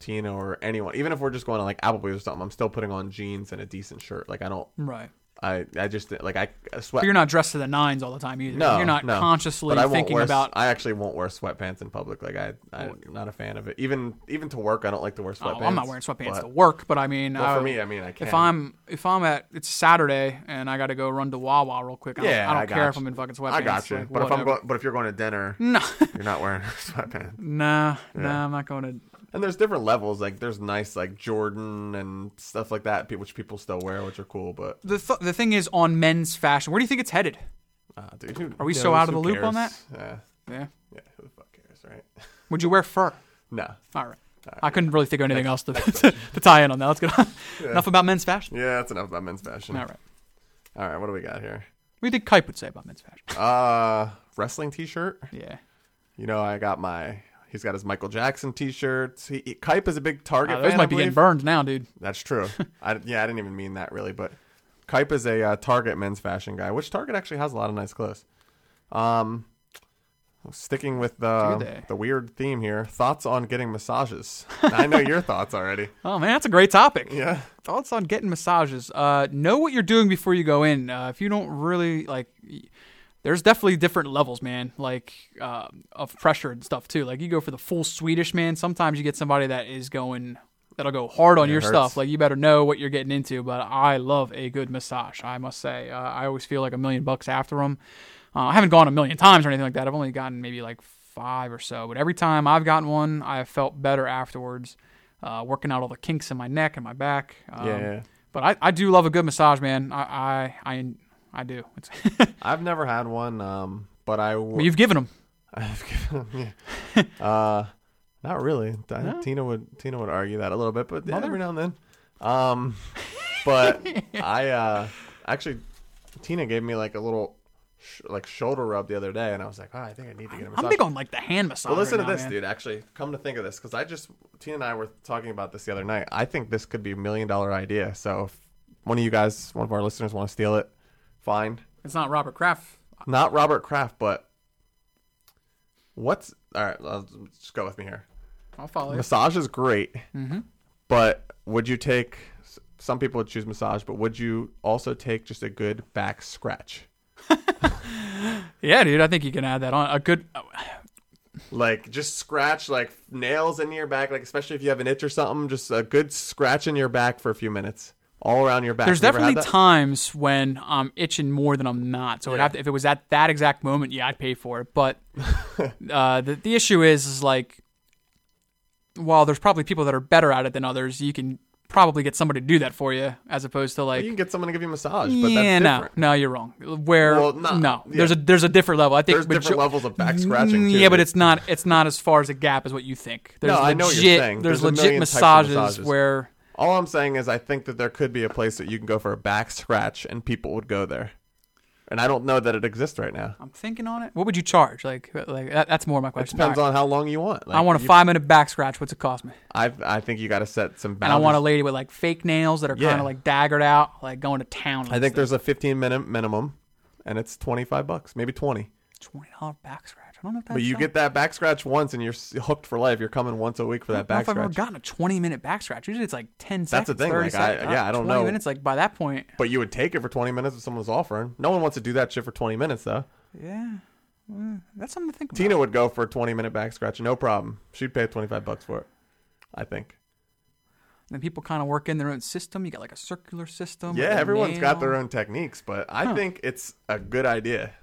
Tina or anyone, even if we're just going to like Applebee's or something, I'm still putting on jeans and a decent shirt. Like I don't, right. I, I just like I I sweat. But you're not dressed to the nines all the time either. no, you're not no. consciously But I won't thinking wear, about. I actually won't wear sweatpants in public. Like I, I'm not a fan of it. Even even to work, I don't like to wear Oh, sweatpants. I'm not wearing sweatpants but- to work, but I mean, Well, I- for me, I mean, I can. if I'm if I'm at it's Saturday and I got to go run to Wawa real quick, I don't, yeah, I don't I care got if. I'm in fucking sweatpants. I got you. like, but if I'm whatever. going, but if you're going to dinner, no, you're not wearing sweatpants. nah, nah, I'm not going to. And there's different levels. Like there's nice like Jordan and stuff like that, which people still wear, which are cool. But The th- the thing is on men's fashion. Where do you think it's headed? uh, dude, who Are we knows? so out of Who the loop on that? Yeah, Yeah. yeah. Who the fuck cares, right? Would you wear fur? no. All right. I couldn't really think of anything else to, to, to tie in on that. Let's go. Enough about men's fashion. Yeah, that's enough about men's fashion. All right. All right. What do we got here? What do you think Kipe would say about men's fashion? Uh, wrestling T-shirt. Yeah. You know, I got my. He's got his Michael Jackson T-shirts. He, he Kipe is a big Target. Uh, those fan, might I be getting burned now, dude. That's true. I, yeah, I didn't even mean that really, but Kipe is a uh, Target men's fashion guy, which Target actually has a lot of nice clothes. Um, sticking with the the weird theme here, thoughts on getting massages. I know your thoughts already. Oh man, that's a great topic. Yeah, Thoughts on getting massages? Uh, know what you're doing before you go in. Uh, if you don't really like, there's definitely different levels, man. Like uh, of pressure and stuff too. Like you go for the full Swedish man. Sometimes you get somebody that is going that'll go hard on It your hurts. stuff. Like you better know what you're getting into. But I love a good massage. I must say, uh, I always feel like a million bucks after them. Uh, I haven't gone a million times or anything like that. I've only gotten maybe like five or so. But every time I've gotten one, I have felt better afterwards. Uh, working out all the kinks in my neck and my back. Um, yeah. yeah. But I, I do love a good massage, man. I I I, I do. It's, I've never had one, um, but I. W- but you've given them. I've given, yeah. uh, not really. I- No? Tina would Tina would argue that a little bit, but yeah, every now and then. Um, but I uh, actually Tina gave me like a little sh- like shoulder rub the other day, and I was like, oh, I think I need to get a massage. I'm big on like the hand massage. Well, listen right to now, this, man. dude. Actually, come to think of this, because I just Tina and I were talking about this the other night. I think this could be a million dollar idea. So if one of you guys, one of our listeners, want to steal it, fine. It's not Robert Kraft. Not Robert Kraft, but what's all right? I'll just go with me here. I'll follow you. Massage is great, Mm-hmm. but would you take? Some people would choose massage, but would you also take just a good back scratch? Yeah, dude. I think you can add that on. A good. Like just scratch like nails in your back, like especially if you have an itch or something, just a good scratch in your back for a few minutes, all around your back. There's You definitely times when I'm itching more than I'm not. So Yeah. have to, if it was at that exact moment, yeah, I'd pay for it. But uh, the the issue is, is like, while there's probably people that are better at it than others, you can probably get somebody to do that for you, as opposed to like you can get someone to give you a massage, but yeah, that's no, different. no, you're wrong. Where Well, not- no, yeah. there's a there's a different level. I think There's different Jo- levels of back scratching Mm, too. Yeah, but it's not it's not as far as a gap as what you think. There's No, I legit, know what you're saying. There's, There's legit million types of massages, massages. where all I'm saying is I think that there could be a place that you can go for a back scratch and people would go there, and I don't know that it exists right now. I'm thinking on it. What would you charge? Like like that, that's more my It question. depends All right. on how long you want. I want a you- five minute back scratch. What's it cost me? I I think you got to set some And boundaries. I want a lady with like fake nails that are Yeah. kind of like daggered out, like going to town. I think there's a 15 minute minimum, and it's 25 bucks, maybe 20. twenty dollar back scratch. I don't know if that's. But you get that back scratch once, and you're hooked for life. You're coming once a week for that back if I've ever scratch. gotten a 20 minute back scratch. Usually it's like 10 That's seconds. the thing, 30 like, I- seconds. yeah, I don't 20 know. minutes, like by that point, But you would take it for 20 minutes if someone was offering. No one wants to do that shit for 20 minutes, though. yeah, well, that's something to think about. Tina would go for a 20 minute back scratch, no problem. She'd pay 25 bucks for it. I think. And people kind of work in their own system. You got like a circular system. Yeah, a everyone's got their own techniques, but I think it's a good idea.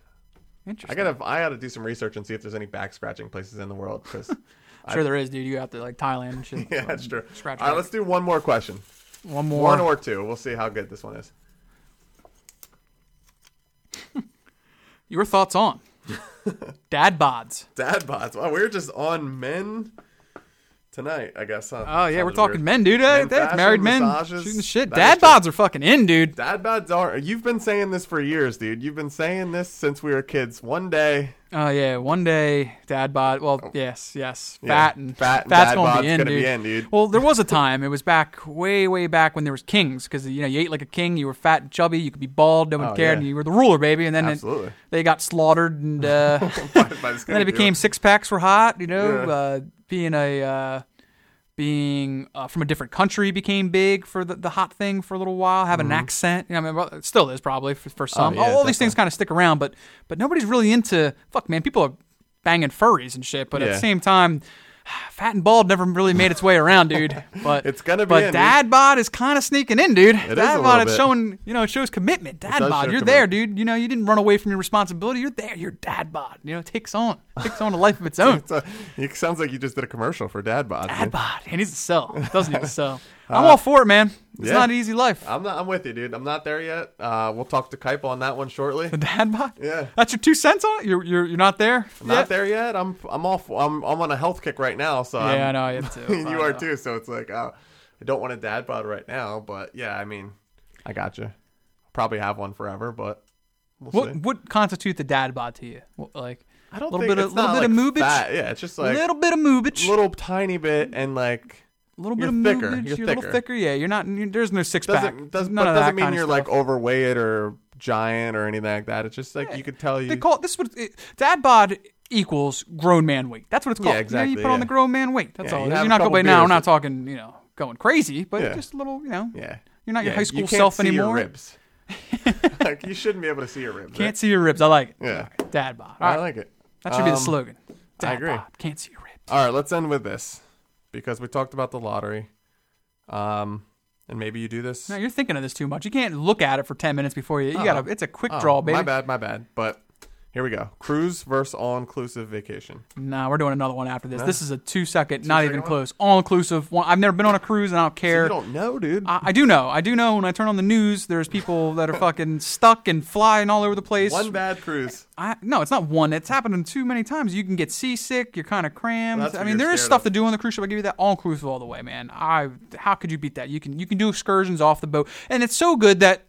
I gotta, I gotta do some research and see if there's any back scratching places in the world. Because sure there is, dude. You go out to like Thailand and shit. yeah, that's true. Scratch. All right, back. let's do one more question. one more. One or two. We'll see how good this one is. Your thoughts on dad bods? Dad bods. Wow, we're just on men tonight, I guess. Oh yeah, we're talking weird. men, dude. Men that's married men massages. shooting shit. Dad bods are fucking in, dude. Dad bods are. You've been saying this for years, dude. You've been saying this since we were kids. One day, Oh yeah, one day dad bod. Well, yes, yes, Yeah. fat and Fat and fat's dad gonna be in, gonna dude. be in, dude. Well, there was a time. It was back way, way back when there was kings because you know you ate like a king. You were fat and chubby. You could be bald. No one Oh, cared. yeah. And you were the ruler, baby. And then it, they got slaughtered, and uh, By this then it became six packs were hot. You know, Yeah. uh, being a uh, being uh, from a different country became big for the, the hot thing for a little while. Have an accent, you know, I mean, well, it still is probably for, for some. Mm-hmm. Oh, yeah, all these things kind of stick around, but but nobody's really into fuck, man. People are banging furries and shit, but at the same time. Fat and bald never really made its way around, dude. But It's gonna be But in, dude. dad bod is kind of sneaking in, dude. is a dad bod, it's bit. showing, you know, it shows commitment. Dad bod, you're there, dude. You know, you didn't run away from your responsibility. You're there. You're dad bod. You know, it takes on, takes on a life of its own. It's a, it sounds like you just did a commercial for dad bod. Dad dude. bod. He needs to sell. Doesn't need to sell. I'm all for it, man. It's yeah. not an easy life. I'm not. I'm with you, dude. I'm not there yet. Uh, we'll talk to Kuiper on that one shortly. The dad bod. Yeah. That's your two cents on it. You're you're you're not there. I'm not there yet. I'm. I'm off. I'm. I'm on a health kick right now. So Yeah, I'm, I know. I too. you I are know. too. So it's like, uh, I don't want a dad bod right now, but yeah, I mean, I got you. Probably have one forever, but we'll What see. what constitute the dad bod to you? What, like I don't little bit of- little bit of like, moobage? fat. Yeah, it's just a like little bit of moobage, little tiny bit and like a little bit you're of thicker. moobage. You're a little thicker. thicker. Yeah, you're not. you there's no six pack. doesn't does, None but doesn't mean you're like overweight or giant or anything like that. It's just like you could tell you. They call it this. What it, dad bod equals grown man weight. That's what it's Yeah, called. You, know, exactly, you put on the grown man weight. That's Yeah, all. you it is. have You're not going now. We're not talking. You know, going crazy, but Yeah. just a little. You know, yeah, you're not your Yeah, high school you can't self see anymore. Your ribs. like you shouldn't be able to see your ribs. Can't right? see your ribs. I like it. Yeah. Dad bod. I like it. that should be the Um, slogan. Dad agree. bod. Can't see your ribs. All right, let's end with this because we talked about the lottery. Um, and maybe you do this. No, you're thinking of this too much. You can't look at it for ten minutes before you. You Oh. gotta. It's a quick Oh, draw, baby. My bad, my bad. But here we go. Cruise versus all-inclusive vacation. No, we're doing another one after this. This is a two second, not second even close, all inclusive. One. I've never been on a cruise, and I don't So care. you don't know, dude. I, I do know. I do know. When I turn on the news, there's people that are fucking stuck and flying all over the place. One bad cruise. I, no, it's not one. It's happened too many times. You can get seasick. You're kind of crammed. That's I mean, there is stuff of. to do on the cruise ship. I give you that all inclusive all the way, man. I how could you beat that? You can you can do excursions off the boat, and it's so good that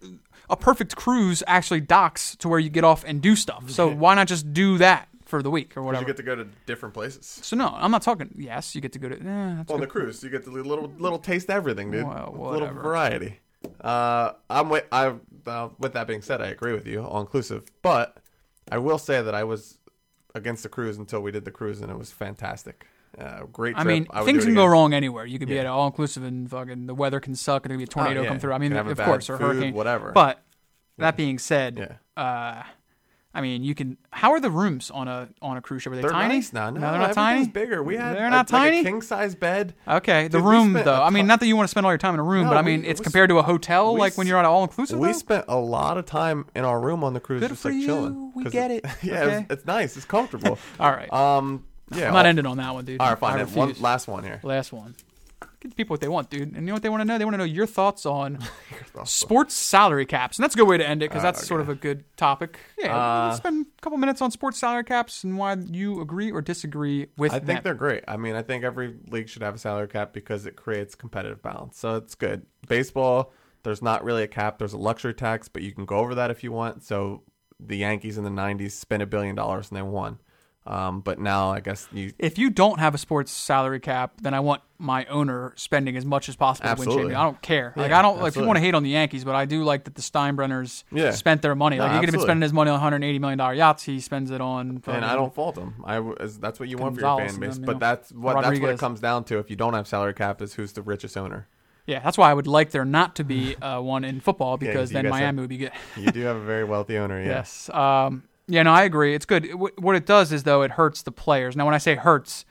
a perfect cruise actually docks to where you get off and do stuff. So why not just do that for the week or 'Cause whatever? You get to go to different places. so no, I'm not talking. Yes, you get to go to. Eh, that's On good. the cruise, you get to little little taste everything, dude. Well, A little variety. Uh, I'm with I. Uh, with that being said, I agree with you, all inclusive. But I will say that I was against the cruise until we did the cruise, and it was fantastic. Uh, great. I mean, I things it can go wrong anywhere. You could be Yeah. at all inclusive and fucking the weather can suck. and There could be a tornado yeah. come through. I mean, Can have a of course, or hurricane, whatever. But that being said, uh, I mean, you can. How are the rooms on a on a cruise ship? Are they They're tiny? nice now. No, they're not tiny. bigger. We had They're a- not like tiny? a king size bed. Okay, the Dude, room though. I mean, not that you want to spend all your time in a room, No, but I mean, it it's was- compared to a hotel, we like when you're on an all inclusive. We spent a lot of time in our room on the cruise, Good just for like you. chilling. We get it. yeah, Okay. it's, it's nice. It's comfortable. all right, Um, yeah. I'm not all- ending on that one, dude. All right, fine. I then. One refuse. last one here. Last one. Give the people what they want, dude. And you know what they want to know? They want to know your thoughts on sports salary caps. And that's a good way to end it because Oh, that's sort of a good topic. Yeah, Uh, let's spend a couple minutes on sports salary caps and why you agree or disagree with I them. think they're great. I mean, I think every league should have a salary cap because it creates competitive balance. So it's good. Baseball, there's not really a cap. There's a luxury tax, but you can go over that if you want. So the Yankees in the '90s spent a billion dollars and they won. Um, but now I guess you If you don't have a sports salary cap, then I want my owner spending as much as possible to win Absolutely. champion. I don't care. Like I don't like if you want to hate on the Yankees, but I do like that the Steinbrenners Yeah. spent their money. No, Like he could have been spending his money on 180 million dollar yachts. He spends it on. and I don't fault them. I that's what you want for your Gonzalez fan base. them, you but know. that's what that's what it comes down to. If you don't have salary cap, is who's the richest owner. Yeah, that's why I would like there not to be uh, one in football because you then guys have- Miami would be good. You do have a very wealthy owner. Yeah. Yes. Um, yeah, no, I agree. It's good. Wh- What it does is though it hurts the players. Now, when I say hurts,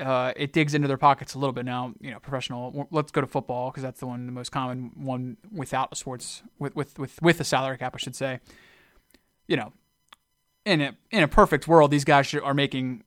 uh, it digs into their pockets a little bit. Now, you know, professional. Let's go to football because that's the one, the most common one without a sports with with with with a salary cap, I should say. You know, in a in a perfect world, these guys are making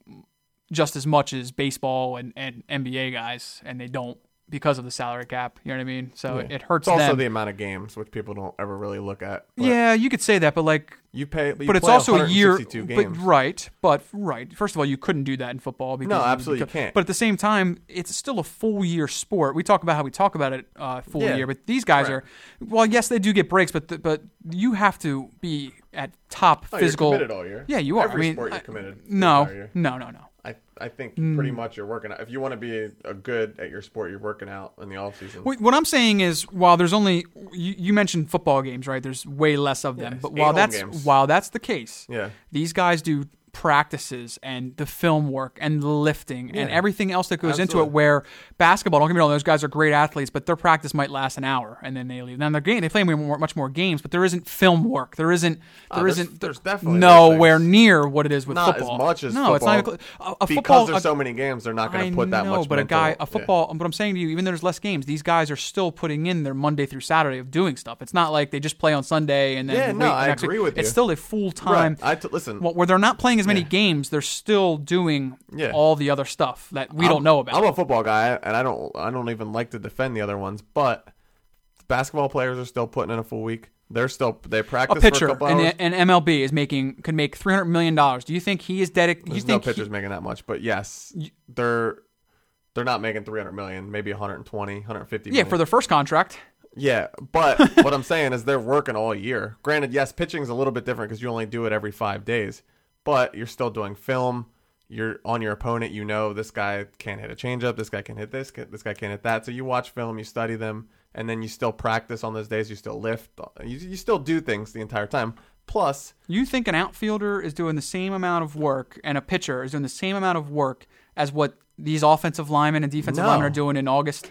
just as much as baseball and, and NBA guys, and they don't because of the salary cap. You know what I mean? So it, Yeah. it hurts It's also them. the amount of games, which people don't ever really look at. Yeah, you could say that, but like You pay, you but it's also a year 162 but right but right first of all you couldn't do that in football because No, absolutely you because- can't. but at the same time it's still a full year sport we talk about how we talk about it uh, full Yeah, year but these guys right. are well yes they do get breaks but th- but you have to be at top Oh, physical. You're committed all year. Yeah, you are. Every I mean, sport you're I- committed. the No, no, no, no. I I think hmm. pretty much you're working out. If you want to be a, a good at your sport, you're working out in the off season. Wait, What I'm saying is, while there's only you, you mentioned football games, right? There's way less of them. Yeah, but while that's games. while that's the case, Yeah. these guys do practices and the film work and the lifting and everything else that goes into it. Where basketball, don't get me wrong, those guys are great athletes, but their practice might last an hour and then they leave. Now their game, they play more, much more games, but there isn't film work. There isn't. Ah, There there's- isn't. there's definitely nowhere near what it is with Not football. as much as no, it's not football. even. A, a because football, there's a- so many games, they're not going to put that know, much. but a guy, a football. But I'm saying to you, even though there's less games, these guys are still putting in their Monday through Saturday of doing stuff. It's not like they just play on Sunday and then Yeah, no, I next week. agree with It's still a full Right. time. I t- listen. Well, where they're not playing as many Yeah. games, they're still doing Yeah. all the other stuff that we I'm- don't know about. I'm a football guy, and I don't. I don't even like to defend the other ones, but basketball players are still putting in a full week. They're still they a practice for pitcher a couple in, hours. the, in MLB is making could make 300 million dollars. Do you think he is dedicated? You There's no think he- pitchers making that much, but yes, they're they're not making 300 million, maybe 120, 150. yeah, for their first contract. yeah. But what I'm saying is they're working all year. Granted, yes, pitching's a little bit different because you only do it every five days, but you're still doing film. You're on your opponent. You know this guy can't hit a changeup. This guy can hit this. This guy can't hit that. So you watch film, you study them, and then you still practice on those days. You still lift. You, you still do things the entire time. Plus, You think an outfielder is doing the same amount of work and a pitcher is doing the same amount of work as what these offensive linemen and defensive No. linemen are doing in August?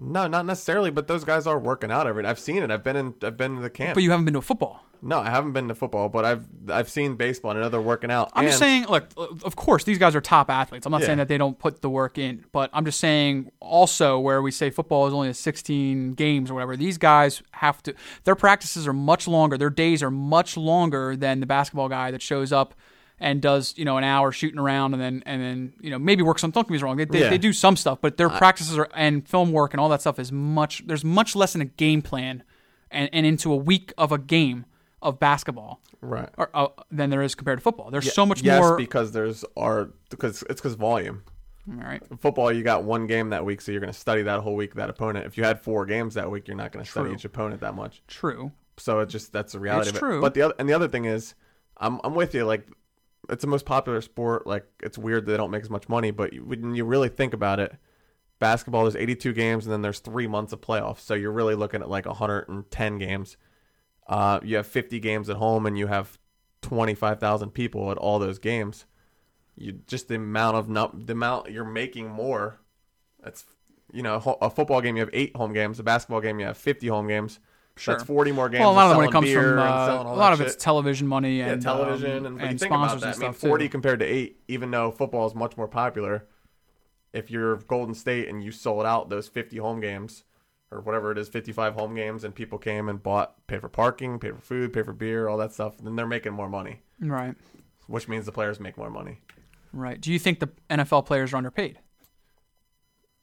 no, not necessarily, but those guys are working out every day. I've seen it. I've been in. I've been to the camp. But you haven't been to a football. No, I haven't been to football, but I've I've seen baseball and they're working out. I'm just saying, look, of course, these guys are top athletes. I'm not Yeah. saying that they don't put the work in, but I'm just saying also where we say football is only a 16 games or whatever, these guys have to, their practices are much longer. Their days are much longer than the basketball guy that shows up and does, you know, an hour shooting around and then, and then, you know, maybe work some, don't get me wrong. They, they, Yeah. they do some stuff, but their practices are, and film work and all that stuff is much, there's much less in a game plan and, and into a week of a game of basketball. right. Or, uh, than there is compared to football. There's so much yes, more. Yes, because there's are because it's because volume. all right. Football, you got one game that week, so you're going to study that whole week that opponent. If you had four games that week, you're not going to study each opponent that much. True. So it just that's the reality It's of it. true. But the other and the other thing is, I'm I'm with you. Like, it's the most popular sport. Like, it's weird that they don't make as much money, but when you really think about it, basketball there's 82 games and then there's three months of playoffs. So you're really looking at like 110 games. Uh, you have 50 games at home and you have 25,000 people at all those games. You just the amount of num- the amount you're making more. That's you know a football game you have eight home games. A basketball game you have 50 home games. Sure. That's 40 more games. Well, a lot of it when it comes from uh, a lot that of it's television money Yeah, and television um, and, when and think about sponsors that, and I mean, stuff 40 too. compared to 8, even though football is much more popular, if you're Golden State and you sold out those 50 home games or whatever it is, 55 home games, and people came and bought, paid for parking, paid for food, paid for beer, all that stuff, then they're making more money, Right. which means the players make more money. Right. Do you think the NFL players are underpaid?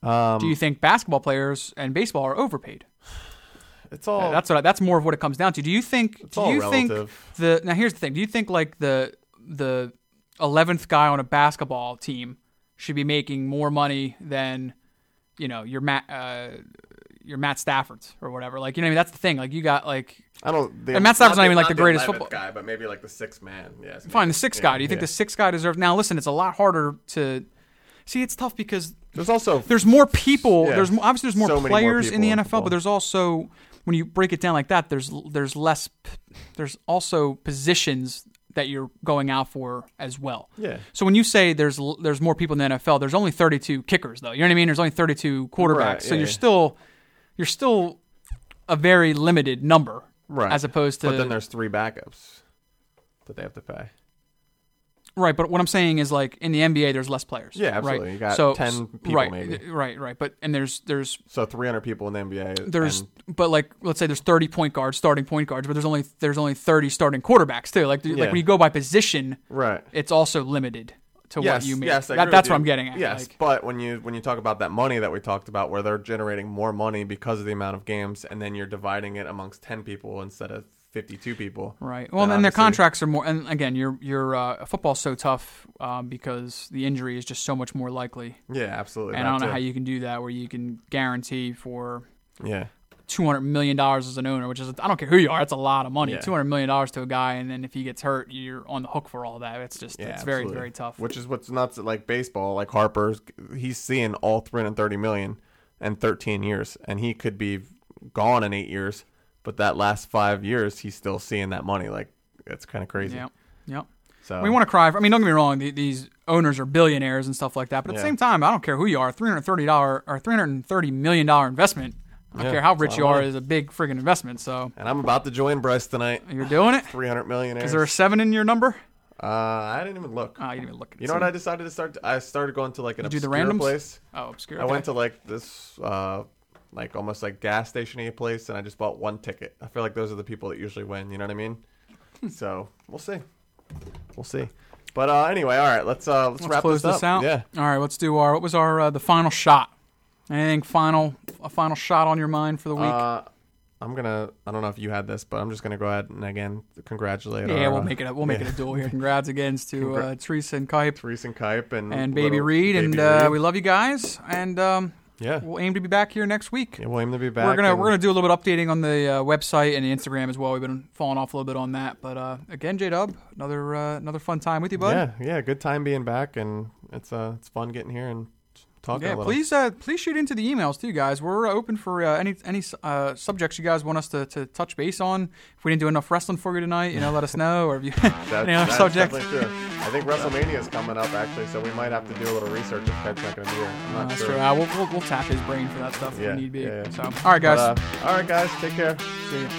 Um, Do you think basketball players and baseball are overpaid? it's all that's what I, that's more of what it comes down to. Do you think? it's do all you relative. think the now here's the thing? Do you think like the the eleventh guy on a basketball team should be making more money than you know your Matt uh, your Matt Stafford's or whatever? Like you know what I mean? That's the thing. Like you got like I don't. The, And Matt Stafford's not even, like, the not greatest 11th football- guy, but maybe like the sixth man. Yeah, fine the sixth guy. Do you think the sixth guy deserves? Now listen, it's a lot harder to see. It's tough because There's also there's more people. Yeah. There's obviously there's more So many more players in the NFL, football. but there's also when you break it down like that, there's there's less. There's also positions that you're going out for as well. yeah. So when you say there's there's more people in the NFL, there's only 32 kickers though. You know what I mean? There's only 32 quarterbacks. Right, so you're yeah. still you're still a very limited number, Right. As opposed to But then there's three backups that they have to pay. Right, but what I'm saying is like in the NBA, there's less players. Yeah, absolutely. Right? You got so, 10 people right, maybe. Right, right. But and there's there's So 300 people in the NBA. there's and- but like let's say there's 30 point guards, starting point guards, but there's only there's only 30 starting quarterbacks too. Like Yeah. like when you go by position, right. it's also limited to Yes, what you make. yes, That- that's what. I'm getting at. Yes, Like, but when you when you talk about that money that we talked about, where they're generating more money because of the amount of games, and then you're dividing it amongst 10 people instead of 52 people. Right. Well, then and their contracts are more. And again, your your uh, football's so tough um, because the injury is just so much more likely. Yeah, absolutely. And I don't know too. how you can do that where you can guarantee for Yeah, two hundred million dollars as an owner, which is I don't care who you are, it's a lot of money. Yeah. Two hundred million dollars to a guy, and then if he gets hurt, you're on the hook for all that. It's just Yeah, it's very absolutely. very tough. Which is what's nuts like baseball, like Harper's. He's seeing all 330 million in 13 years, and he could be gone in eight years, but that last five years, he's still seeing that money. Like it's kind of crazy. Yep. Yep. So We want to cry. For, I mean, don't get me wrong. the- These owners are billionaires and stuff like that. But at the same time, I don't care who you are. Three hundred thirty dollar or three hundred thirty million dollar investment. I don't Yeah, care how rich you are. Is a big friggin' investment. So and I'm about to join Bryce tonight. you're doing it. 300 millionaires. Is there a seven in your number? Uh, I didn't even look. Oh, you didn't even look. At you know what I decided to start? I started going to like an You do the obscure randoms? place. Oh, obscure. I okay. went to like this, uh, like almost like gas station y place, and I just bought one ticket. I feel like those are the people that usually win. You know what I mean? So we'll see. We'll see. But uh, anyway, all right. Let's uh, let's, Let's wrap close this, this, up. out. Yeah. All right. Let's do our. What was our uh, the final shot? Anything final? A final shot on your mind for the week? Uh, I'm gonna. I don't know if you had this, but I'm just gonna go ahead and again congratulate. yeah, our, we'll uh, make it. A, we'll make yeah. it a duel here. Congrats again to uh, Teresa and Kuip Reese and Kipe and and Baby Reed, and Baby uh, Reed. we love you guys. And um, yeah. we'll aim to be back here next week. yeah, we'll aim to be back. we're gonna we're gonna do a little bit of updating on the uh, website and Instagram as well. We've been falling off a little bit on that, but uh, again, J Dub, another uh, another fun time with you, bud. Yeah, yeah. Good time being back, and it's uh, it's fun getting here and talking. Yeah, please, uh, please shoot into the emails too, guys. We're uh, open for uh, any any uh, subjects you guys want us to, to touch base on. If we didn't do enough wrestling for you tonight, you know, let us know. Or if you That, any other subjects. I think WrestleMania is coming up actually, so we might have to do a little research if Ted's not going to be here. I'm Uh, not that's sure. true. Uh, we'll, we'll we'll tap his brain for that stuff Yeah, if need be. yeah, yeah. So, all right, guys. But, uh, all right, guys, take care. See ya.